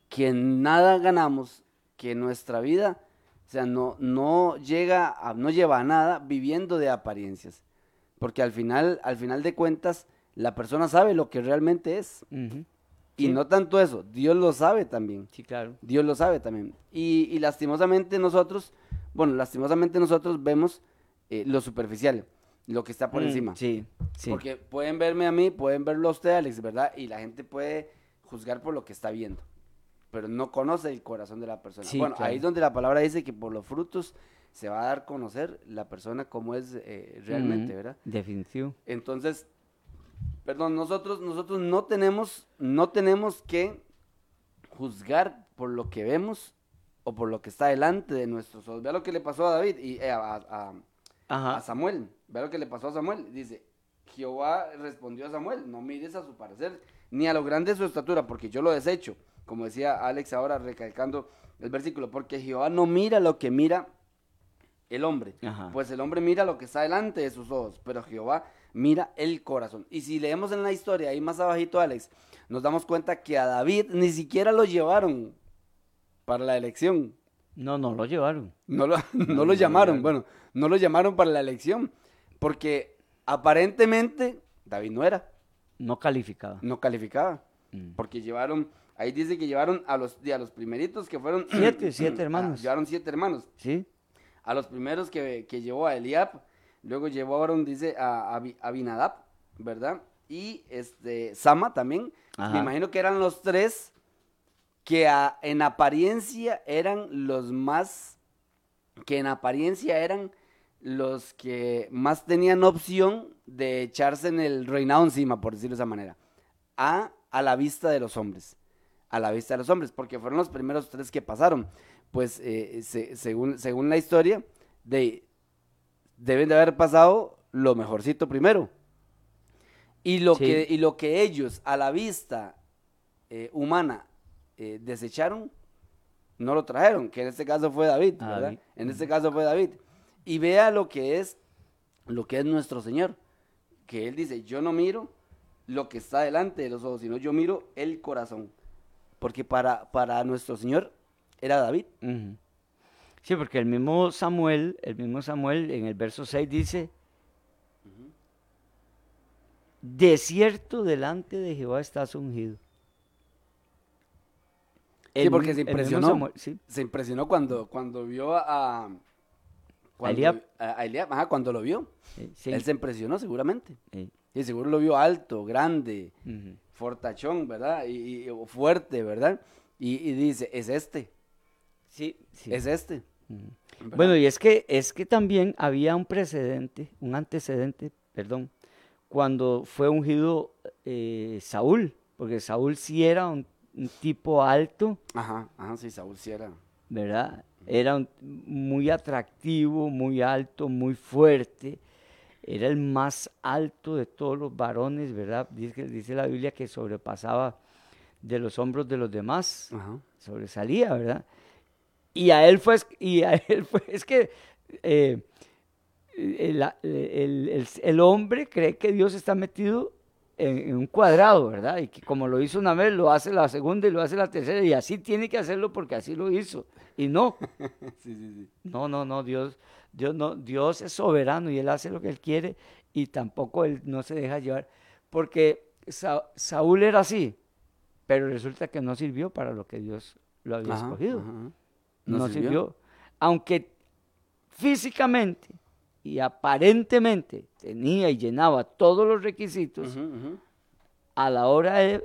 que nada ganamos, que nuestra vida, o sea, no, no llega a, no lleva a nada viviendo de apariencias porque al final, al final de cuentas, la persona sabe lo que realmente es. Y no tanto eso, Dios lo sabe también. Sí, claro. Dios lo sabe también. Y, lastimosamente nosotros, bueno, lastimosamente nosotros vemos eh, lo superficial, lo que está por mm, encima. Sí, sí. Porque pueden verme a mí, pueden verlo a usted, Alex, ¿verdad? Y la gente puede juzgar por lo que está viendo, pero no conoce el corazón de la persona. bueno, ahí es donde la palabra dice que por los frutos se va a dar a conocer la persona como es eh, realmente, ¿verdad? Definitivo. Entonces, perdón, nosotros, nosotros no tenemos, no tenemos que juzgar por lo que vemos o por lo que está delante de nuestros ojos. Vea lo que le pasó a David y eh, a, a, Samuel. Vea lo que le pasó a Samuel. Dice, Jehová respondió a Samuel, no mires a su parecer, ni a lo grande de su estatura, porque yo lo desecho. Como decía Alex ahora recalcando el versículo, porque Jehová no mira lo que mira el hombre. Pues el hombre mira lo que está delante de sus ojos, pero Jehová mira el corazón. Y si leemos en la historia, ahí más abajito, Alex, nos damos cuenta que a David ni siquiera lo llevaron para la elección. No, no lo llevaron. No lo, no, lo llamaron, bueno, no lo llamaron para la elección, porque aparentemente David no era. No calificaba. No calificaba, mm. porque llevaron, ahí dice que llevaron a los, a los primeritos que fueron... Siete, siete hermanos. llevaron siete hermanos. Sí a los primeros que, llevó a Eliab, luego llevaron, dice, a, Abinadab, ¿verdad? Y este, Sama también. Me imagino que eran los tres que en apariencia eran los más, que en apariencia eran los que más tenían opción de echarse en el reinado encima, por decirlo de esa manera, a, a la vista de los hombres, a la vista de los hombres, porque fueron los primeros tres que pasaron pues eh, según, según la historia, de, deben de haber pasado lo mejorcito primero. Y lo, que, y lo que ellos a la vista eh, humana eh, desecharon, no lo trajeron, que en este caso fue David, Ah, ¿verdad? David. En este caso fue David. Y vea lo que es, lo que es nuestro Señor, que Él dice, yo no miro lo que está delante de los ojos, sino yo miro el corazón. Porque para, para nuestro Señor era David. Ujú. Sí, porque el mismo Samuel, el mismo Samuel en el verso 6 dice, de cierto delante de Jehová estás ungido. Sí, porque se el impresionó. Samuel, sí. Se impresionó cuando, cuando vio a... Cuando, Eliab. a- a Eliab, ajá, cuando lo vio. Sí, sí, Él se impresionó seguramente. sí. Y seguro lo vio alto, grande, fortachón, ¿verdad? Y, fuerte, ¿verdad? Y, y dice, es este, sí. es este. Bueno, y es que, es que también había un precedente, un antecedente, perdón, cuando fue ungido eh, Saúl, porque Saúl sí era un, un tipo alto, Ajá, ajá, sí, Saúl sí era. ¿verdad? Era un- muy atractivo, muy alto, muy fuerte. Era el más alto de todos los varones, ¿verdad? Dice, dice la Biblia que sobrepasaba de los hombros de los demás, Ajá. sobresalía, ¿verdad? Y a él fue, y a él fue, es que eh, el, el- el- el hombre cree que Dios está metido en, en un cuadrado, ¿verdad? Y que como lo hizo una vez, lo hace la segunda y lo hace la tercera, y así tiene que hacerlo porque así lo hizo. Y no, Sí, sí, sí. no, no, no, Dios, Dios, no, Dios es soberano y Él hace lo que Él quiere y tampoco Él no se deja llevar. Porque Sa- Saúl era así, pero resulta que no sirvió para lo que Dios lo había Ajá, escogido. ajá. No, sirvió. Aunque físicamente y aparentemente tenía y llenaba todos los requisitos, a la hora de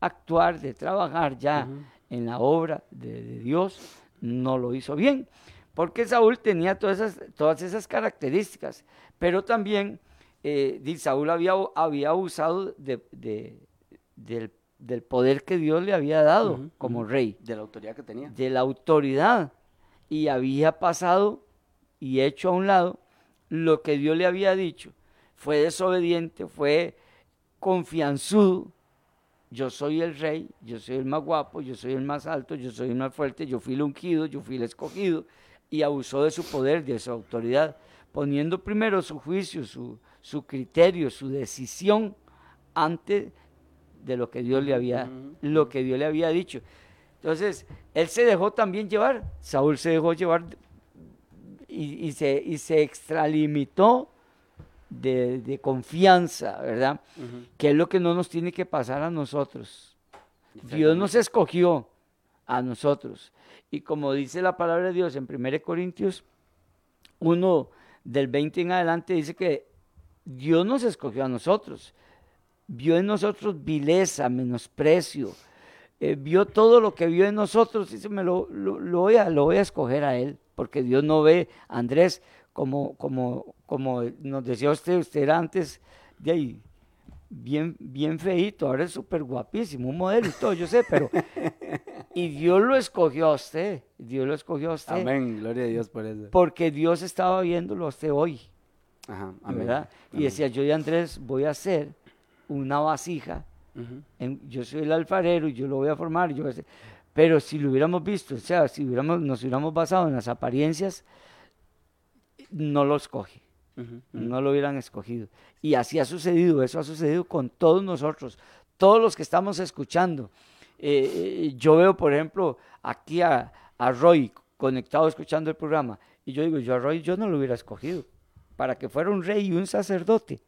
actuar, de trabajar ya Ujú. en la obra de, de Dios, no lo hizo bien. Porque Saúl tenía todas esas, todas esas características, pero también eh, Saúl había, había abusado de- de- del, del poder que Dios le había dado como rey De la autoridad que tenía. de la autoridad y había pasado y hecho a un lado lo que Dios le había dicho. Fue desobediente, fue confianzudo. Yo soy el rey, yo soy el más guapo, yo soy el más alto, yo soy el más fuerte, yo fui el ungido, yo fui el escogido y abusó de su poder, de su autoridad, poniendo primero su juicio, su, su criterio, su decisión antes de lo que Dios le había, lo que Dios le había dicho. Entonces, él se dejó también llevar, Saúl se dejó llevar y, y se, y se extralimitó de, de confianza, ¿verdad? Que es lo que no nos tiene que pasar a nosotros. Dios nos escogió a nosotros. Y como dice la palabra de Dios en 1 Corintios 1 del 20 en adelante, dice que Dios nos escogió a nosotros. Vio en nosotros vileza, menosprecio. eh, vio todo lo que vio en nosotros y dice, me lo, lo- lo voy a, lo voy a escoger a Él. Porque Dios no ve, Andrés, como, como, como nos decía usted, usted era antes de ahí, bien, bien feíto, ahora es súper guapísimo, un modelo y todo, yo sé, pero... Y Dios lo escogió a usted, Dios lo escogió a usted, Amén, gloria a Dios por eso. porque Dios estaba viéndolo a usted hoy, Ajá, amén. ¿verdad? Y decía, yo y Andrés voy a hacer una vasija, en- yo soy el alfarero y yo lo voy a formar, yo voy a hacer- pero si lo hubiéramos visto, o sea, si hubiéramos, nos hubiéramos basado en las apariencias, no lo escoge. No lo hubieran escogido. Y así ha sucedido, eso ha sucedido con todos nosotros, todos los que estamos escuchando. Eh, eh, yo veo, por ejemplo, aquí a, a Roy conectado escuchando el programa, y yo digo, yo a Roy yo no lo hubiera escogido para que fuera un rey y un sacerdote.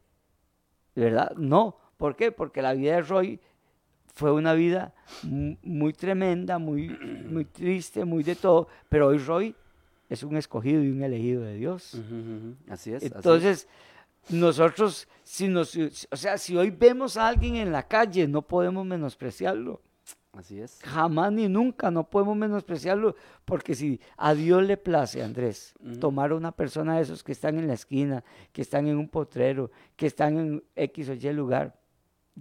¿De verdad? No. ¿Por qué? Porque la vida de Roy fue una vida mu- muy tremenda, muy, muy triste, muy de todo, pero hoy Roy es un escogido y un elegido de Dios. Así es. así es. Entonces, nosotros, si nos, o sea, si hoy vemos a alguien en la calle, no podemos menospreciarlo. Así es. Jamás ni nunca no podemos menospreciarlo, porque si a Dios le place, Andrés, tomar a una persona de esos que están en la esquina, que están en un potrero, que están en X o Y lugar,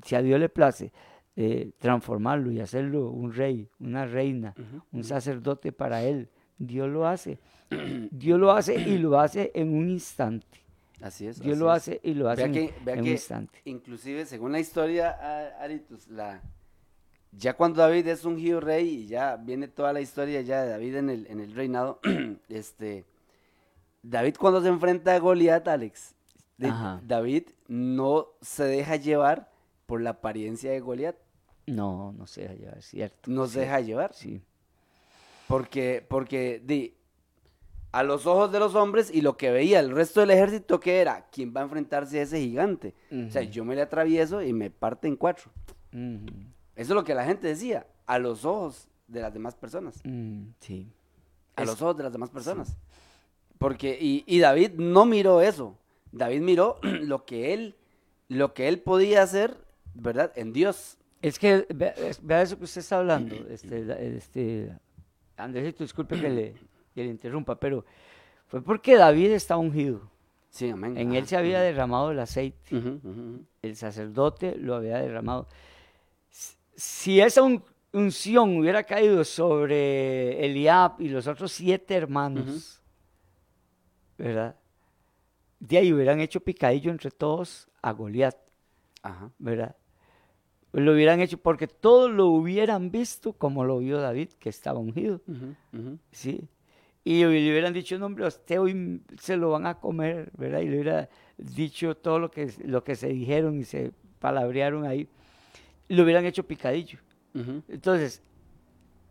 si a Dios le place eh, transformarlo y hacerlo un rey, una reina, un sacerdote para él, Dios lo hace. Dios lo hace y lo hace en un instante. Así es. Dios así lo es. hace y lo hace Vea en, que, vea en un instante. inclusive según la historia, Aritus, la, ya cuando David es ungido rey y ya viene toda la historia ya de David en el, en el reinado, este, David cuando se enfrenta a Goliat, Alex, de-. David no se deja llevar por la apariencia de Goliat, No, no se deja llevar, es cierto. no se deja llevar, Sí. porque, porque di, a los ojos de los hombres y lo que veía el resto del ejército que era, ¿quién va a enfrentarse a ese gigante? O sea, yo me le atravieso y me parte en cuatro. Eso es lo que la gente decía, a los ojos de las demás personas. Mm, sí. A los ojos de las demás personas. Porque, y, y David no miró eso. David miró lo que él, lo que él podía hacer, ¿verdad? En Dios. Es que vea, es- vea eso que usted está hablando, este, este, Andresito, disculpe que le, que le interrumpa, pero fue porque David está ungido. Sí, amén. En él se había derramado el aceite, el sacerdote lo había derramado. Si esa un- unción hubiera caído sobre Eliab y los otros siete hermanos, ¿verdad? De ahí hubieran hecho picadillo entre todos a Goliat. ¿verdad? Lo hubieran hecho porque todos lo hubieran visto como lo vio David, que estaba ungido. ¿sí? Y le hubieran dicho, no, hombre, a usted hoy se lo van a comer, ¿verdad? Y le hubiera dicho todo lo que, lo que se dijeron y se palabrearon ahí. Lo hubieran hecho picadillo. Entonces,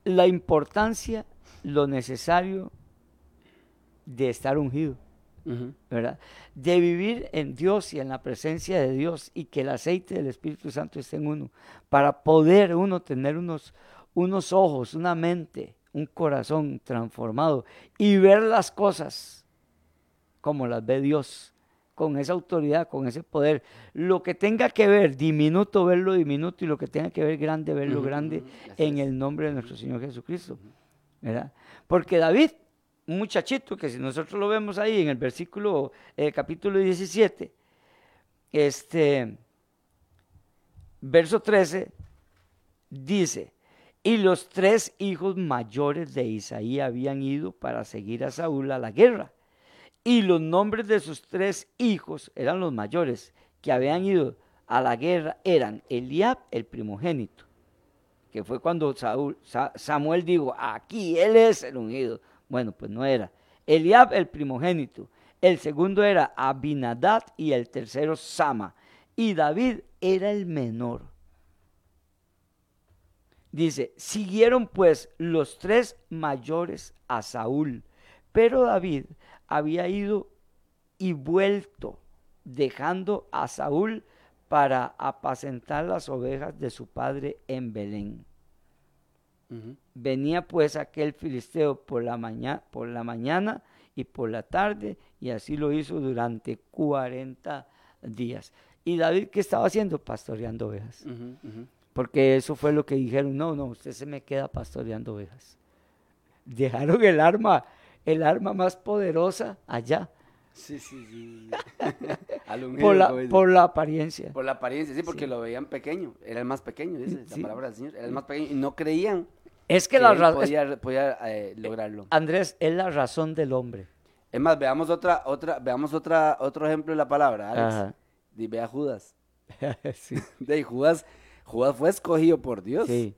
la importancia, lo necesario de estar ungido. ¿Verdad? De vivir en Dios y en la presencia de Dios y que el aceite del Espíritu Santo esté en uno, para poder uno tener unos, unos ojos, una mente, un corazón transformado y ver las cosas como las ve Dios, con esa autoridad, con ese poder. Lo que tenga que ver diminuto, verlo diminuto y lo que tenga que ver grande, verlo grande en el nombre de nuestro Señor Jesucristo. ¿verdad? Porque David, muchachito que si nosotros lo vemos ahí en el versículo, eh, capítulo 17, este, verso 13, dice, y los tres hijos mayores de Isaí habían ido para seguir a Saúl a la guerra. Y los nombres de sus tres hijos eran los mayores que habían ido a la guerra, eran Eliab, el primogénito, que fue cuando Saúl, Sa- Samuel dijo, aquí él es el ungido. Bueno, pues no era. Eliab, el primogénito. El segundo era Abinadad y el tercero Sama. Y David era el menor. Dice, siguieron pues los tres mayores a Saúl, pero David había ido y vuelto, dejando a Saúl para apacentar las ovejas de su padre en Belén. Venía pues aquel filisteo por la, mañana, por la mañana y por la tarde, y así lo hizo durante 40 días. ¿Y David qué estaba haciendo? Pastoreando ovejas. Porque eso fue lo que dijeron, no, no, usted se me queda pastoreando ovejas. Dejaron el arma, el arma más poderosa allá, Sí, sí, sí. Por la, por la apariencia. Por la apariencia, sí, porque Sí. lo veían pequeño. Era el más pequeño, dice Sí. la palabra del Señor. Era el más pequeño y no creían Es que que la él razón, podía, podía, eh, lograrlo. Andrés, es la razón del hombre. Es más, veamos otra, otra, veamos otra, otro ejemplo de la palabra, Alex. Ajá. Ve a Judas. sí, De Judas, Judas fue escogido por Dios. sí,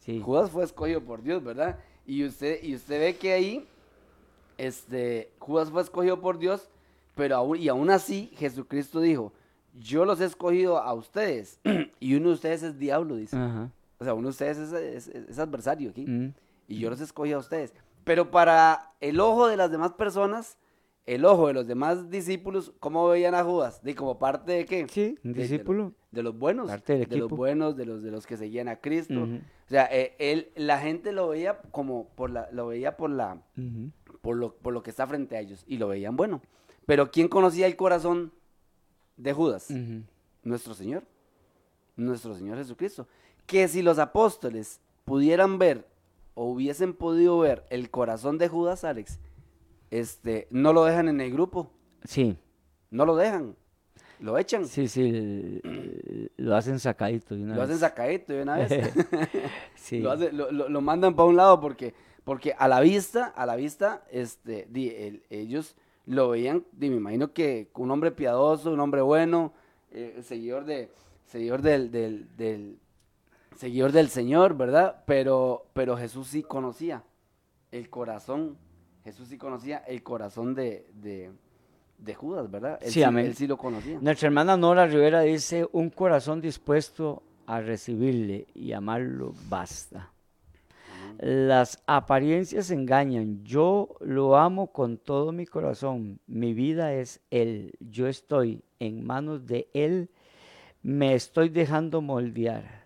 sí. Judas fue escogido por Dios, ¿verdad? Y usted, y usted ve que ahí, este, Judas fue escogido por Dios, pero aún, y aún así Jesucristo dijo, yo los he escogido a ustedes, y uno de ustedes es diablo, dice. Ajá. O sea, uno de ustedes es, es- es adversario aquí, Mm. y yo los escogí a ustedes. Pero para el ojo de las demás personas, el ojo de los demás discípulos, ¿cómo veían a Judas? ¿De como parte de qué? Sí, un De- de- discípulo. De, los buenos. Parte del de los buenos, de los, de los que seguían a Cristo. O sea, eh, él, la gente lo veía como por la, lo veía por la. Por lo, por lo que está frente a ellos y lo veían bueno. Pero ¿quién conocía el corazón de Judas? Nuestro Señor, nuestro Señor Jesucristo. Que si los apóstoles pudieran ver o hubiesen podido ver el corazón de Judas, Alex, este, no lo dejan en el grupo, Sí, no lo dejan, lo echan, sí, sí, l- lo hacen sacadito de una lo hacen vez. sacadito de una vez. sí. lo, hace- lo- lo- lo mandan para un lado porque, porque a la vista, a la vista, este, di- el- ellos lo veían, di, me imagino que un hombre piadoso, un hombre bueno, eh, seguidor de, seguidor del, del, del, seguidor del Señor, ¿verdad? Pero, pero Jesús sí conocía el corazón, Jesús sí conocía el corazón de, de, de Judas, ¿verdad? Él Sí, amén. Él sí lo conocía. Nuestra hermana Nora Rivera dice, un corazón dispuesto a recibirle y amarlo basta. Las apariencias engañan. Yo lo amo con todo mi corazón. Mi vida es Él. Yo estoy en manos de Él. Me estoy dejando moldear.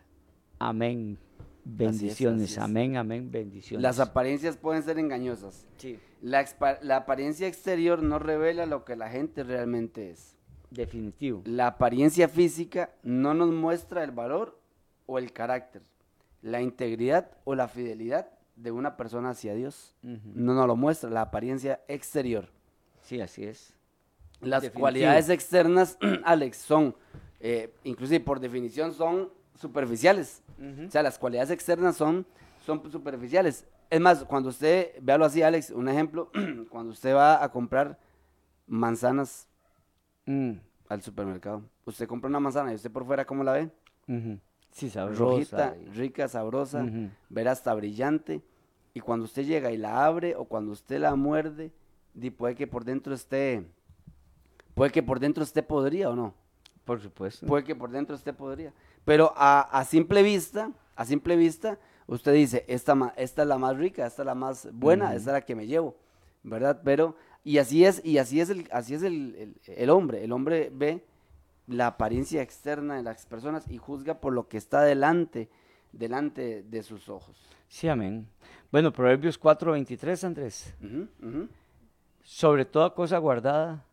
Amén. Bendiciones. así es. Amén, amén. Bendiciones. Las apariencias pueden ser engañosas. Sí, La, la apariencia exterior no revela lo que la gente realmente es. definitivo. La apariencia física no nos muestra el valor o el carácter, la integridad o la fidelidad de una persona hacia Dios. No nos lo muestra la apariencia exterior. Sí, así es. Las Definitivo. cualidades externas, Alex, son, eh, inclusive por definición, son superficiales. O sea, las cualidades externas son, son superficiales. Es más, cuando usted, véalo así, Alex, un ejemplo, cuando usted va a comprar manzanas Mm, al supermercado, usted compra una manzana y usted por fuera, ¿cómo la ve? ujú. Sí, sabrosa. Rojita, y- rica, sabrosa, ver hasta brillante. Y cuando usted llega y la abre o cuando usted la muerde, puede que por dentro esté, puede que por dentro esté podrida o no. Por supuesto. Puede que por dentro esté podrida. Pero a, a simple vista, a simple vista, usted dice, esta, esta es la más rica, esta es la más buena, esta es la que me llevo, ¿verdad? Pero, y así es, y así es el, así es el, el- el hombre. El hombre ve la apariencia externa de las personas y juzga por lo que está delante, delante de sus ojos. Sí, amén. Bueno, Proverbios 4:23, Andrés. Sobre toda cosa guardada,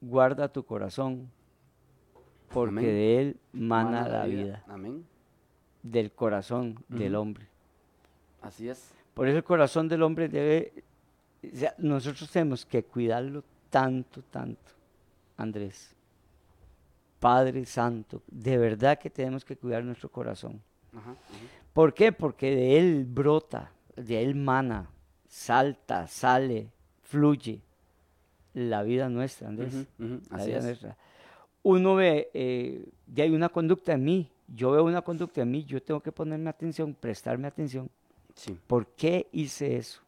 guarda tu corazón, porque Amén. de él mana, la vida. Amén. del corazón del hombre. Así es. Por eso el corazón del hombre debe, o sea, nosotros tenemos que cuidarlo tanto, tanto, Andrés. Padre Santo, de verdad que tenemos que cuidar nuestro corazón. Ajá, ajá. ¿Por qué? Porque de él brota, de él mana, salta, sale, fluye la vida nuestra, Andrés. La vida es. nuestra. Uno ve, eh, de hay una conducta en mí, yo veo una conducta en mí, yo tengo que ponerme atención, prestarme atención. Sí. ¿Por qué hice eso?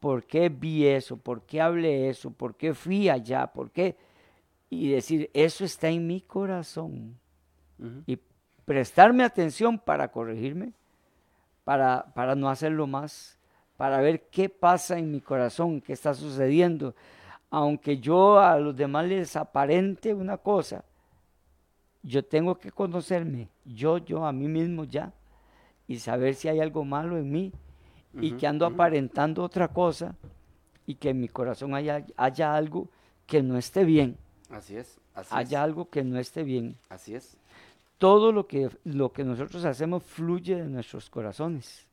¿Por qué vi eso? ¿Por qué hablé eso? ¿Por qué fui allá? ¿Por qué? Y decir, eso está en mi corazón. Y prestarme atención para corregirme, para, para no hacerlo más, para ver qué pasa en mi corazón, qué está sucediendo. Aunque yo a los demás les aparente una cosa, yo tengo que conocerme, yo, yo, a mí mismo ya, y saber si hay algo malo en mí y que ando aparentando otra cosa y que en mi corazón haya, haya algo que no esté bien, Así es. Así haya es. algo que no esté bien. Así es. Todo lo que, lo que nosotros hacemos fluye de nuestros corazones.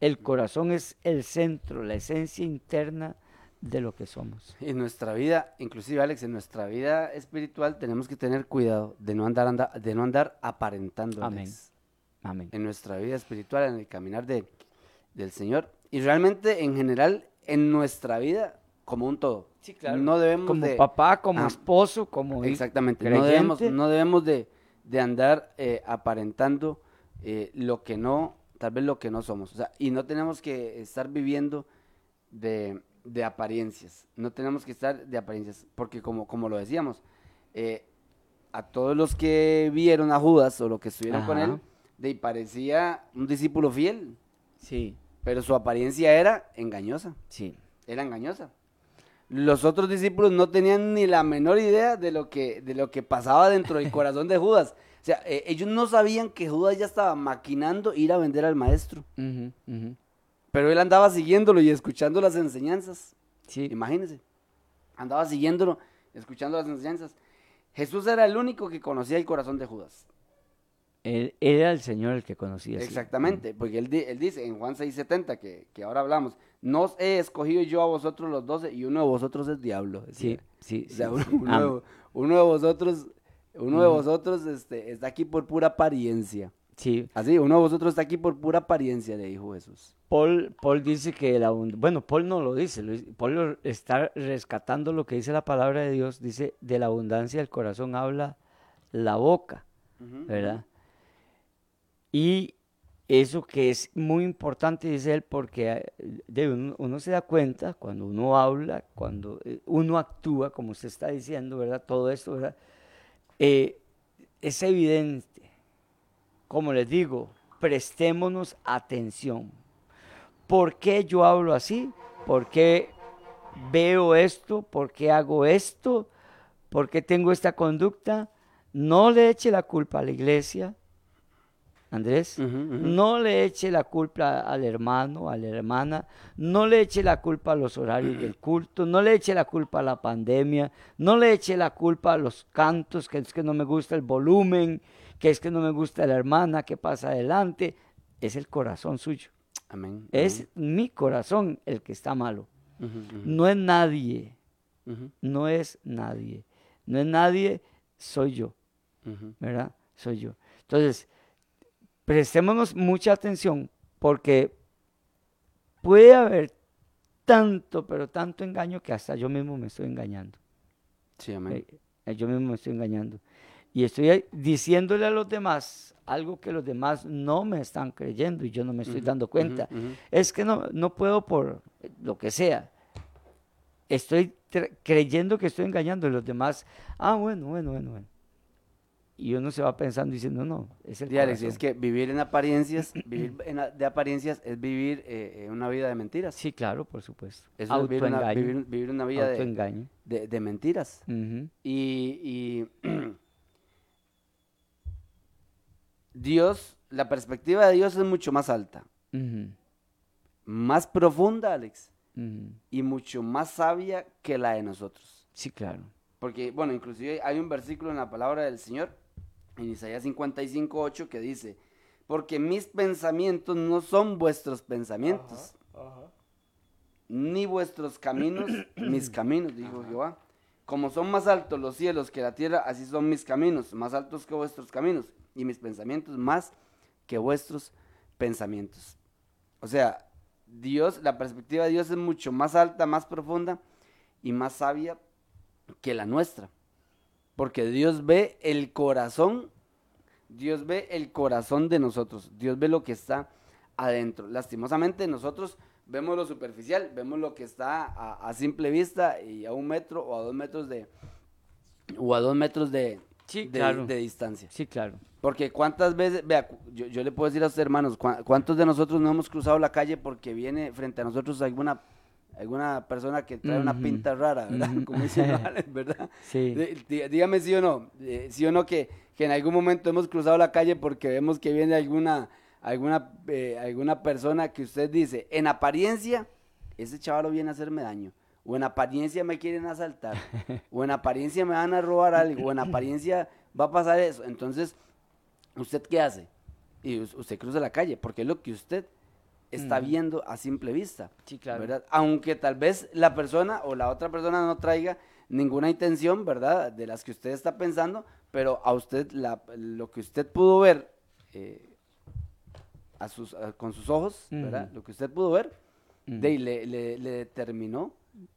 El corazón es el centro, la esencia interna de lo que somos. En nuestra vida, inclusive Alex, en nuestra vida espiritual tenemos que tener cuidado de no andar, anda- de no andar aparentando. Amén. Amén. En nuestra vida espiritual, en el caminar de, del Señor. Y realmente, en general, en nuestra vida, como un todo. Sí, claro. No debemos Como de... papá, como Ah, esposo, como Exactamente. No debemos, no debemos de, de andar eh, aparentando eh, lo que no, tal vez lo que no somos. O sea, y no tenemos que estar viviendo de, de apariencias. No tenemos que estar de apariencias. Porque como, como lo decíamos, eh, a todos los que vieron a Judas o los que estuvieron con él, de ahí parecía un discípulo fiel. Sí, Pero su apariencia era engañosa. sí. Era engañosa. Los otros discípulos no tenían ni la menor idea de lo que, de lo que pasaba dentro del corazón de Judas. O sea, eh, ellos no sabían que Judas ya estaba maquinando ir a vender al maestro. Pero él andaba siguiéndolo y escuchando las enseñanzas. Sí. Imagínense. Andaba siguiéndolo, escuchando las enseñanzas. Jesús era el único que conocía el corazón de Judas. Él, él era el Señor el que conocía. sí. Exactamente, porque él, él dice en Juan 6:70, que, que ahora hablamos, no os he escogido yo a vosotros los doce y uno de vosotros es diablo. Sí, decía. sí, O sí. sea, uno, sí. uno Am- de, uno de vosotros, uno de vosotros este, está aquí por pura apariencia. sí. Así, uno de vosotros está aquí por pura apariencia, le dijo Jesús. Paul, Paul dice que la bueno, Paul no lo dice, Paul lo- está rescatando lo que dice la palabra de Dios, dice, de la abundancia del corazón habla la boca, ¿verdad? Y eso que es muy importante, dice él, porque eh, uno se da cuenta cuando uno habla, cuando eh, uno actúa, como usted está diciendo, ¿verdad? Todo esto, ¿verdad? Eh, es evidente, como les digo, prestémonos atención. ¿Por qué yo hablo así? ¿Por qué veo esto? ¿Por qué hago esto? ¿Por qué tengo esta conducta? No le eche la culpa a la iglesia, Andrés. No le eche la culpa al hermano, a la hermana. No le eche la culpa a los horarios del culto. No le eche la culpa a la pandemia. No le eche la culpa a los cantos, que es que no me gusta el volumen, que es que no me gusta la hermana que pasa adelante. Es el corazón suyo. Amén. Es mi corazón el que está malo. No es nadie. No es nadie. No es nadie, soy yo. ¿verdad? Soy yo. Entonces, prestémonos mucha atención porque puede haber tanto, pero tanto engaño que hasta yo mismo me estoy engañando. Sí, amén. Eh, eh, yo mismo me estoy engañando. Y estoy ahí diciéndole a los demás algo que los demás no me están creyendo y yo no me estoy dando cuenta. Es que no, no puedo por lo que sea. Estoy creyendo que estoy engañando y los demás, ah, bueno, bueno, bueno, bueno. Y uno se va pensando diciendo, no, es el Alex, es corazón". que vivir en apariencias, vivir en a- de apariencias es vivir eh, eh, una vida de mentiras. Sí, claro, por supuesto. Eso es vivir una, Autoengaño. vivir, vivir una vida de, de- de mentiras. Y, y Dios, la perspectiva de Dios es mucho más alta, más profunda, Alex, y mucho más sabia que la de nosotros. Sí, claro. Porque, bueno, inclusive hay un versículo en la palabra del Señor, en Isaías 55, 8, que dice, porque mis pensamientos no son vuestros pensamientos, ni vuestros caminos mis caminos, dijo Jehová. Como son más altos los cielos que la tierra, así son mis caminos, más altos que vuestros caminos, y mis pensamientos más que vuestros pensamientos. O sea, Dios, la perspectiva de Dios es mucho más alta, más profunda y más sabia que la nuestra. Porque Dios ve el corazón, Dios ve el corazón de nosotros, Dios ve lo que está adentro. Lastimosamente nosotros vemos lo superficial, vemos lo que está a, a simple vista y a un metro o a dos metros de, o a dos metros de, Sí, de- claro. de distancia. Sí, claro. Porque cuántas veces, vea, yo, yo le puedo decir a usted, hermanos, cuántos de nosotros no hemos cruzado la calle porque viene frente a nosotros alguna, alguna persona que trae una pinta rara, ¿verdad? Ujú. Como dice Alex, ¿verdad? Sí. Dí- dí- Dígame sí o no, eh, sí o no que, que en algún momento hemos cruzado la calle porque vemos que viene alguna, alguna, eh, alguna persona que usted dice, en apariencia, ese chaval viene a hacerme daño. O en apariencia me quieren asaltar. o en apariencia me van a robar algo. O en apariencia va a pasar eso. Entonces, ¿usted qué hace? Y us- usted cruza la calle porque es lo que usted está viendo a simple vista. Sí, claro. ¿verdad? Aunque tal vez la persona o la otra persona no traiga ninguna intención, ¿verdad? De las que usted está pensando, pero a usted la- lo que usted pudo ver eh, a sus, a- con sus ojos, ¿verdad? Lo que usted pudo ver, de le, le- le determinó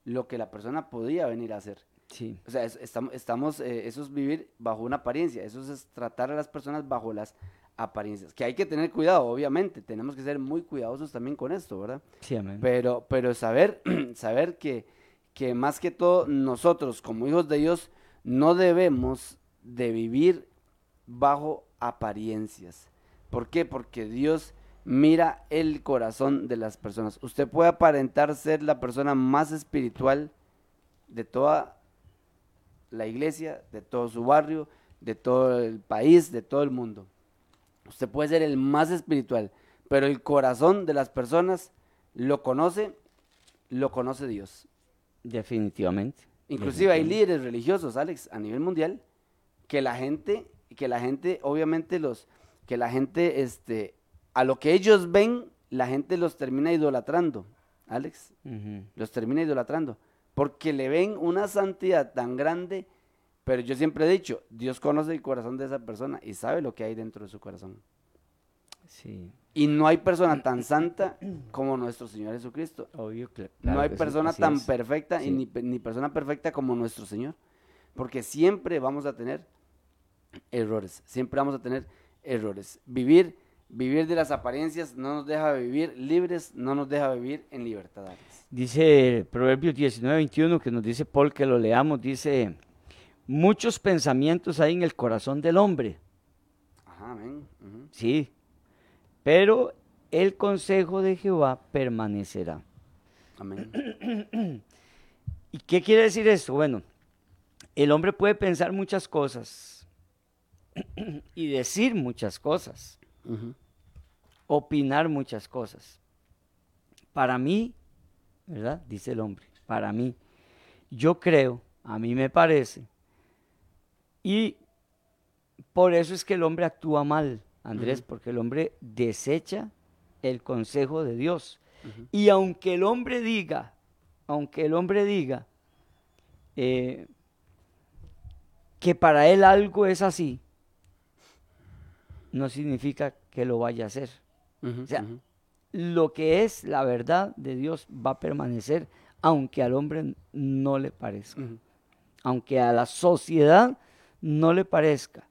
lo que la persona podía venir a hacer. Sí. O sea, es- estamos, estamos eh, eso es vivir bajo una apariencia, eso es tratar a las personas bajo las apariencias, que hay que tener cuidado, obviamente, tenemos que ser muy cuidadosos también con esto, ¿verdad? Sí, amén. Pero, pero saber, saber que, que más que todo nosotros como hijos de Dios no debemos de vivir bajo apariencias. ¿Por qué? Porque Dios mira el corazón de las personas. Usted puede aparentar ser la persona más espiritual de toda la iglesia, de todo su barrio, de todo el país, de todo el mundo. Usted puede ser el más espiritual, pero el corazón de las personas lo conoce, lo conoce Dios. Definitivamente. Inclusive hay líderes religiosos, Alex, a nivel mundial, que la gente, que la gente, obviamente los, que la gente, este, a lo que ellos ven, la gente los termina idolatrando, Alex, los termina idolatrando, porque le ven una santidad tan grande, pero yo siempre he dicho, Dios conoce el corazón de esa persona y sabe lo que hay dentro de su corazón. Sí. Y no hay persona tan santa como nuestro Señor Jesucristo. Obvio, no hay sí, persona tan es. perfecta y ni persona perfecta como nuestro Señor. Porque siempre vamos a tener errores. Siempre vamos a tener errores. Vivir Vivir de las apariencias no nos deja vivir libres, no nos deja vivir en libertad. Dice Proverbios 19, 21, que nos dice Paul que lo leamos, dice, muchos pensamientos hay en el corazón del hombre. Ajá, amén. Sí, pero el consejo de Jehová permanecerá. Amén. ¿Y qué quiere decir esto? Bueno, el hombre puede pensar muchas cosas y decir muchas cosas, opinar muchas cosas. Para mí, ¿verdad? Dice el hombre, para mí, yo creo, a mí me parece, y por eso es que el hombre actúa mal, Andrés, porque el hombre desecha el consejo de Dios. Y aunque el hombre diga, aunque el hombre diga eh, que para él algo es así, no significa que lo vaya a hacer. o sea, lo que es la verdad de Dios va a permanecer aunque al hombre no le parezca, aunque a la sociedad no le parezca,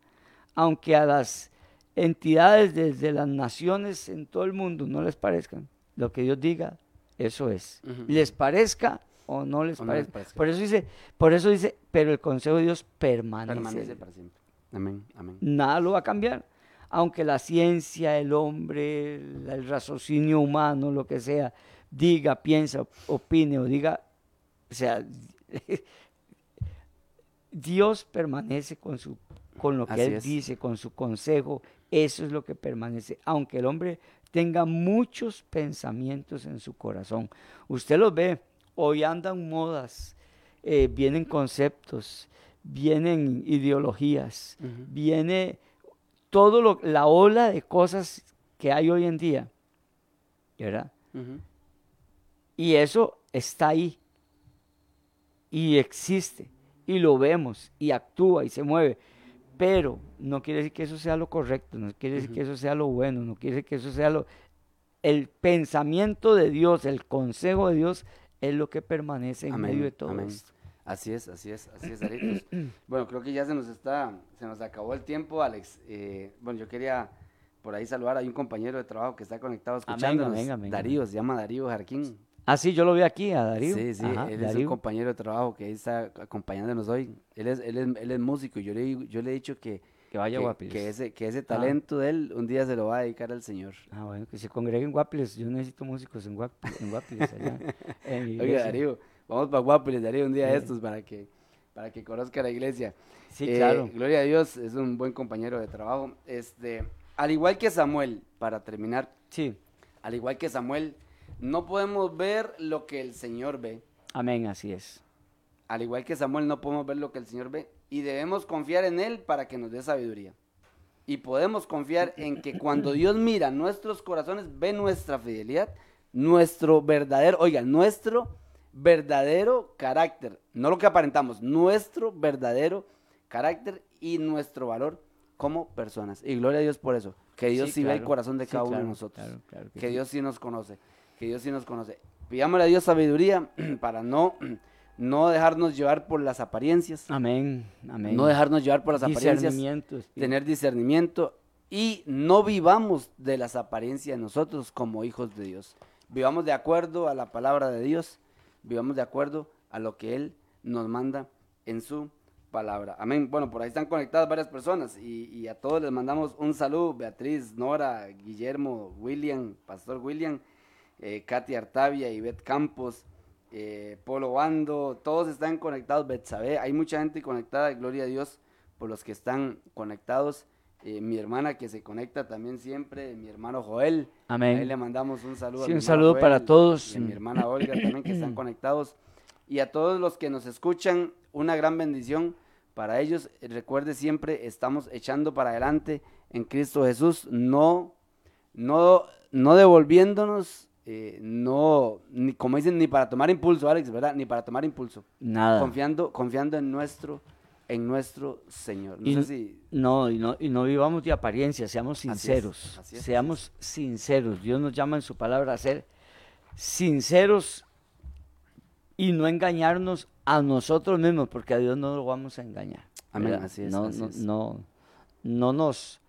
aunque a las entidades desde las naciones en todo el mundo no les parezcan, lo que Dios diga, eso es. Les parezca o no les, parezca. Por eso dice, por eso dice, pero el consejo de Dios permanece. Permanece para siempre. Amén, amén. Nada lo va a cambiar. Aunque la ciencia, el hombre, el raciocinio humano, lo que sea, diga, piensa, opine o diga, o sea, Dios permanece con su con lo que él dice, con su consejo, eso es lo que permanece, aunque el hombre tenga muchos pensamientos en su corazón. Usted los ve, hoy andan modas, eh, vienen conceptos, vienen ideologías, viene todo lo, la ola de cosas que hay hoy en día, ¿verdad? Y eso está ahí. Y existe y lo vemos y actúa y se mueve. Pero no quiere decir que eso sea lo correcto, no quiere decir que eso sea lo bueno, no quiere decir que eso sea lo... El pensamiento de Dios, el consejo de Dios es lo que permanece en medio de todo esto. Así es, así es, así es, bueno, creo que ya se nos está, se nos acabó el tiempo, Alex. Eh, bueno, yo quería por ahí saludar a un compañero de trabajo que está conectado escuchando. Darío, se llama Darío Jarquín. Ah, sí, yo lo vi aquí a Darío. Sí, sí, él es un compañero de trabajo que está acompañándonos hoy. Él es, él es, él es músico y yo le, yo le he dicho que, que vaya que, que ese, que ese ah. talento de él un día se lo va a dedicar al Señor. Ah, bueno, que se congregue en Guapiles. Yo necesito músicos en, Guapiles, allá. Oiga, Darío, vamos para Guapiles, Darío, un día de estos para que, para que conozca la iglesia. Sí, claro. Eh, gloria a Dios, es un buen compañero de trabajo. Este, al igual que Samuel, para terminar. Sí. Al igual que Samuel no podemos ver lo que el Señor ve. Amén, así es. Al igual que Samuel, no podemos ver lo que el Señor ve. Y debemos confiar en Él para que nos dé sabiduría. Y podemos confiar en que cuando Dios mira nuestros corazones, ve nuestra fidelidad, nuestro verdadero, oiga, nuestro verdadero carácter. No lo que aparentamos, nuestro verdadero carácter y nuestro valor como personas. Y gloria a Dios por eso. Que Dios sí, ve el corazón de cada uno de nosotros. que, Dios sí nos conoce que Dios sí nos conoce. Pidámosle a Dios sabiduría para no, no dejarnos llevar por las apariencias. Amén, amén. No dejarnos llevar por las apariencias. Tener discernimiento y no vivamos de las apariencias nosotros como hijos de Dios. Vivamos de acuerdo a la palabra de Dios, vivamos de acuerdo a lo que Él nos manda en su palabra. Amén. Bueno, por ahí están conectadas varias personas y, a todos les mandamos un saludo. Beatriz, Nora, Guillermo, William, Pastor William eh, Katy Artavia, Ivette Campos, eh, Polo Bando, todos están conectados, Betsabe, hay mucha gente conectada, gloria a Dios por los que están conectados. Eh, mi hermana que se conecta también siempre, mi hermano Joel. Amén. Ahí le mandamos un saludo. Sí, un saludo para todos. Y a mi hermana Olga también que están conectados. Y a todos los que nos escuchan, una gran bendición para ellos. Recuerde siempre, estamos echando para adelante en Cristo Jesús, no, no, no devolviéndonos eh, no, ni, como dicen, ni para tomar impulso, Alex, ¿verdad? Ni para tomar impulso. Nada. Confiando, confiando en nuestro, en nuestro Señor. No, y, si... no, y no, y no vivamos de apariencia, seamos sinceros. seamos sinceros. Dios nos llama en su palabra a ser sinceros y no engañarnos a nosotros mismos, porque a Dios no lo vamos a engañar. Amén, así es. No, no, no, no nos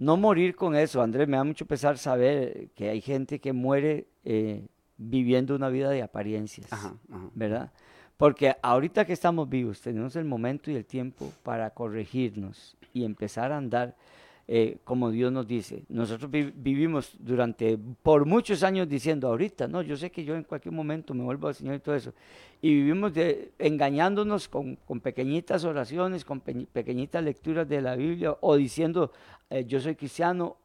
no morir con eso. Andrés, me da mucho pesar saber que hay gente que muere eh, viviendo una vida de apariencias, Ajá, ajá. ¿verdad? Porque ahorita que estamos vivos, tenemos el momento y el tiempo para corregirnos y empezar a andar eh, como Dios nos dice. Nosotros vi- vivimos durante, por muchos años diciendo, ahorita, no, yo sé que yo en cualquier momento me vuelvo al Señor y todo eso. Y vivimos de- engañándonos con, con pequeñitas oraciones, con pe- pequeñitas lecturas de la Biblia o diciendo, eh, yo soy cristiano.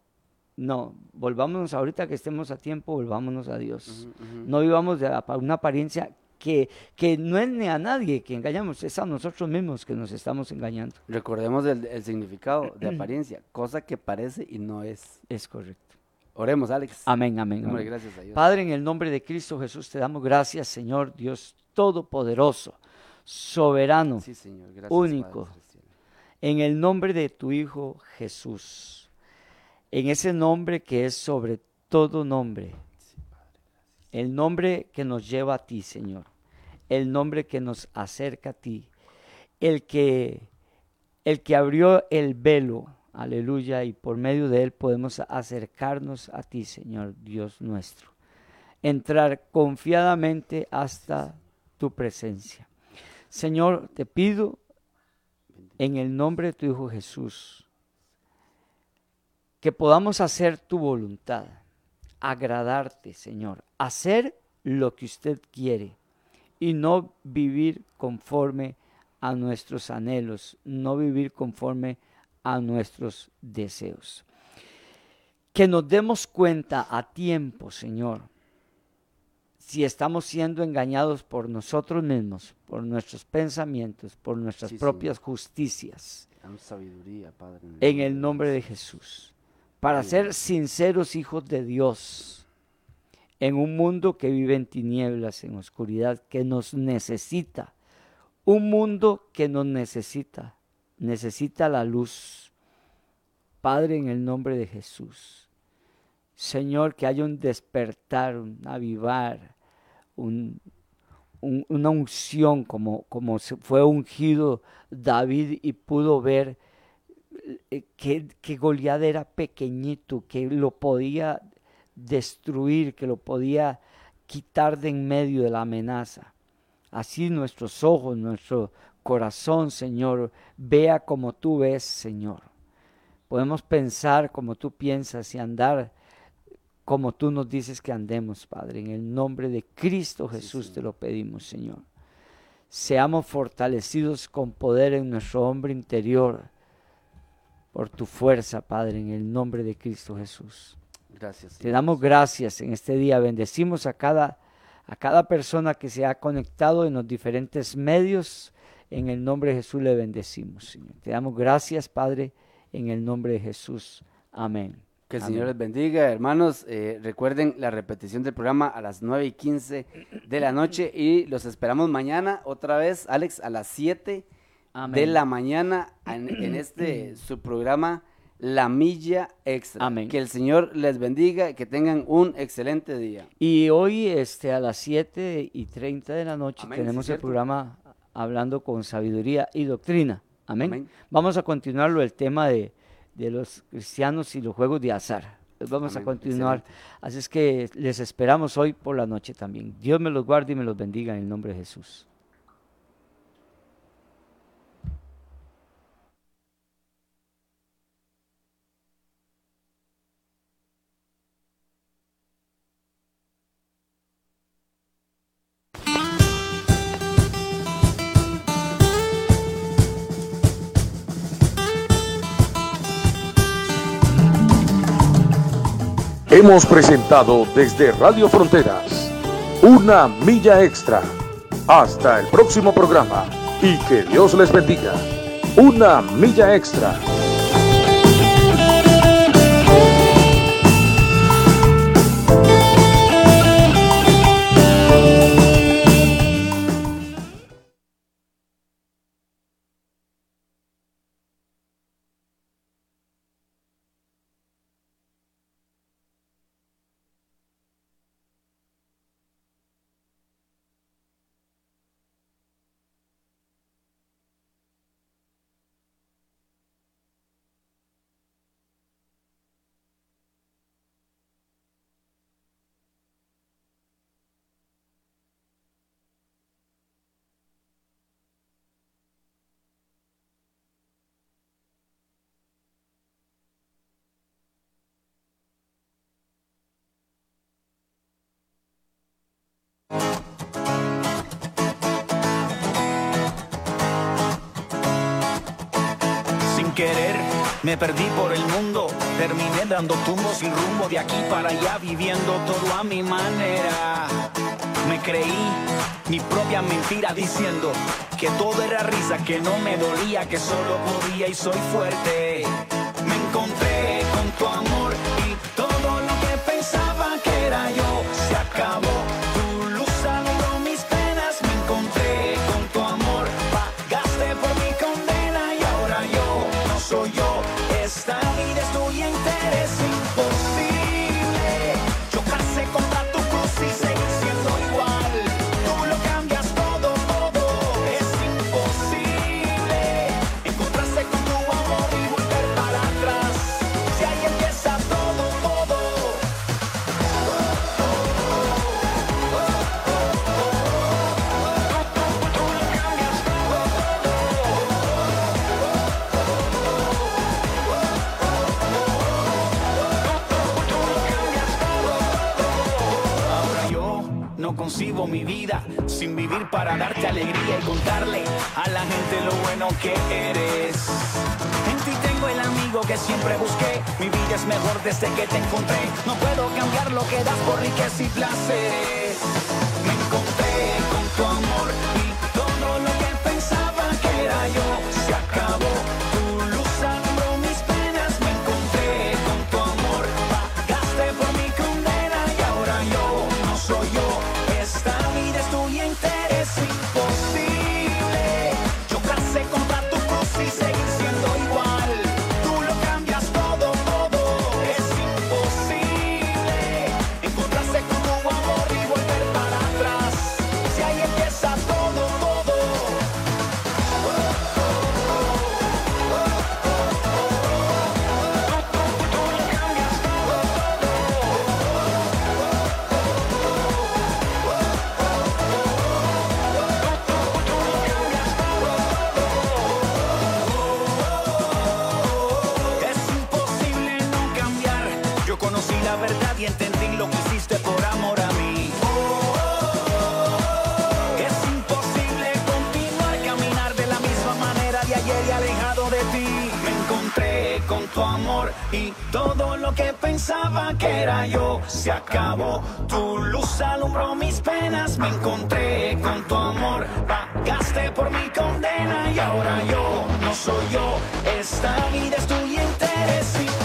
No, volvámonos ahorita que estemos a tiempo, volvámonos a Dios. No vivamos de una apariencia que, que no es ni a nadie que engañamos, es a nosotros mismos que nos estamos engañando. Recordemos el, el significado de apariencia, cosa que parece y no es. Es correcto. Oremos, Alex. Amén, amén. Amén. gracias a Dios. Padre, en el nombre de Cristo Jesús te damos gracias, Señor Dios Todopoderoso, soberano, Sí, Señor. Gracias, único. Padre en el nombre de tu Hijo Jesús, en ese nombre que es sobre todo nombre, el nombre que nos lleva a ti, Señor, el nombre que nos acerca a ti, el que, el que abrió el velo, aleluya, y por medio de él podemos acercarnos a ti, Señor Dios nuestro, entrar confiadamente hasta tu presencia. Señor, te pido en el nombre de tu Hijo Jesús, que podamos hacer tu voluntad, agradarte, Señor, hacer lo que usted quiere y no vivir conforme a nuestros anhelos, no vivir conforme a nuestros deseos. Que nos demos cuenta a tiempo, Señor, si estamos siendo engañados por nosotros mismos, por nuestros pensamientos, por nuestras Sí, propias justicias, Danos sabiduría, Padre. en el nombre de Jesús, para ser sinceros hijos de Dios, en un mundo que vive en tinieblas, en oscuridad, que nos necesita, un mundo que nos necesita, necesita la luz. Padre, en el nombre de Jesús, Señor, que haya un despertar, un avivar, un, un- una unción como, como fue ungido David y pudo ver que, que Goliat era pequeñito, que lo podía destruir, que lo podía quitar de en medio de la amenaza. Así nuestros ojos, nuestro corazón, Señor, vea como tú ves, Señor. Podemos pensar como tú piensas y andar como tú nos dices que andemos, Padre. En el nombre de Cristo Jesús te lo pedimos, Señor. Seamos fortalecidos con poder en nuestro hombre interior por tu fuerza, Padre, en el nombre de Cristo Jesús. Gracias. Te Señor. damos gracias en este día. Bendecimos a cada, a cada persona que se ha conectado en los diferentes medios. En el nombre de Jesús le bendecimos, Señor. Te damos gracias, Padre, en el nombre de Jesús. Amén. Que el Amén. Señor les bendiga, hermanos. Eh, recuerden la repetición del programa a las 9 y 15 de la noche y los esperamos mañana otra vez, Alex, a las 7 de la mañana en, en este su programa La Milla Extra. Amén. Que el Señor les bendiga y que tengan un excelente día. Y hoy este, a las 7 y 30 de la noche Amén, sí, tenemos el programa hablando con sabiduría y doctrina. Amén. Vamos a continuarlo el tema de, de los cristianos y los juegos de azar. Vamos a continuar. excelente. Así es que les esperamos hoy por la noche también. Dios me los guarde y me los bendiga en el nombre de Jesús. Hemos presentado desde Radio Fronteras una milla extra. Hasta el próximo programa y que Dios les bendiga. Una milla extra. Me perdí por el mundo. Terminé dando tumbos sin rumbo de aquí para allá, viviendo todo a mi manera. Me creí mi propia mentira diciendo que todo era risa, que no me dolía, que solo podía y soy fuerte. Me encontré con tu amor mi vida sin vivir para darte alegría y contarle a la gente lo bueno que eres. En ti tengo el amigo que siempre busqué. Mi vida es mejor desde que te encontré. No puedo cambiar lo que das por riqueza y placeres. Y todo lo que pensaba que era yo se acabó. Tu luz alumbró mis penas. Me encontré con tu amor. Pagaste por mi condena y ahora yo no soy yo. Esta vida es tuya es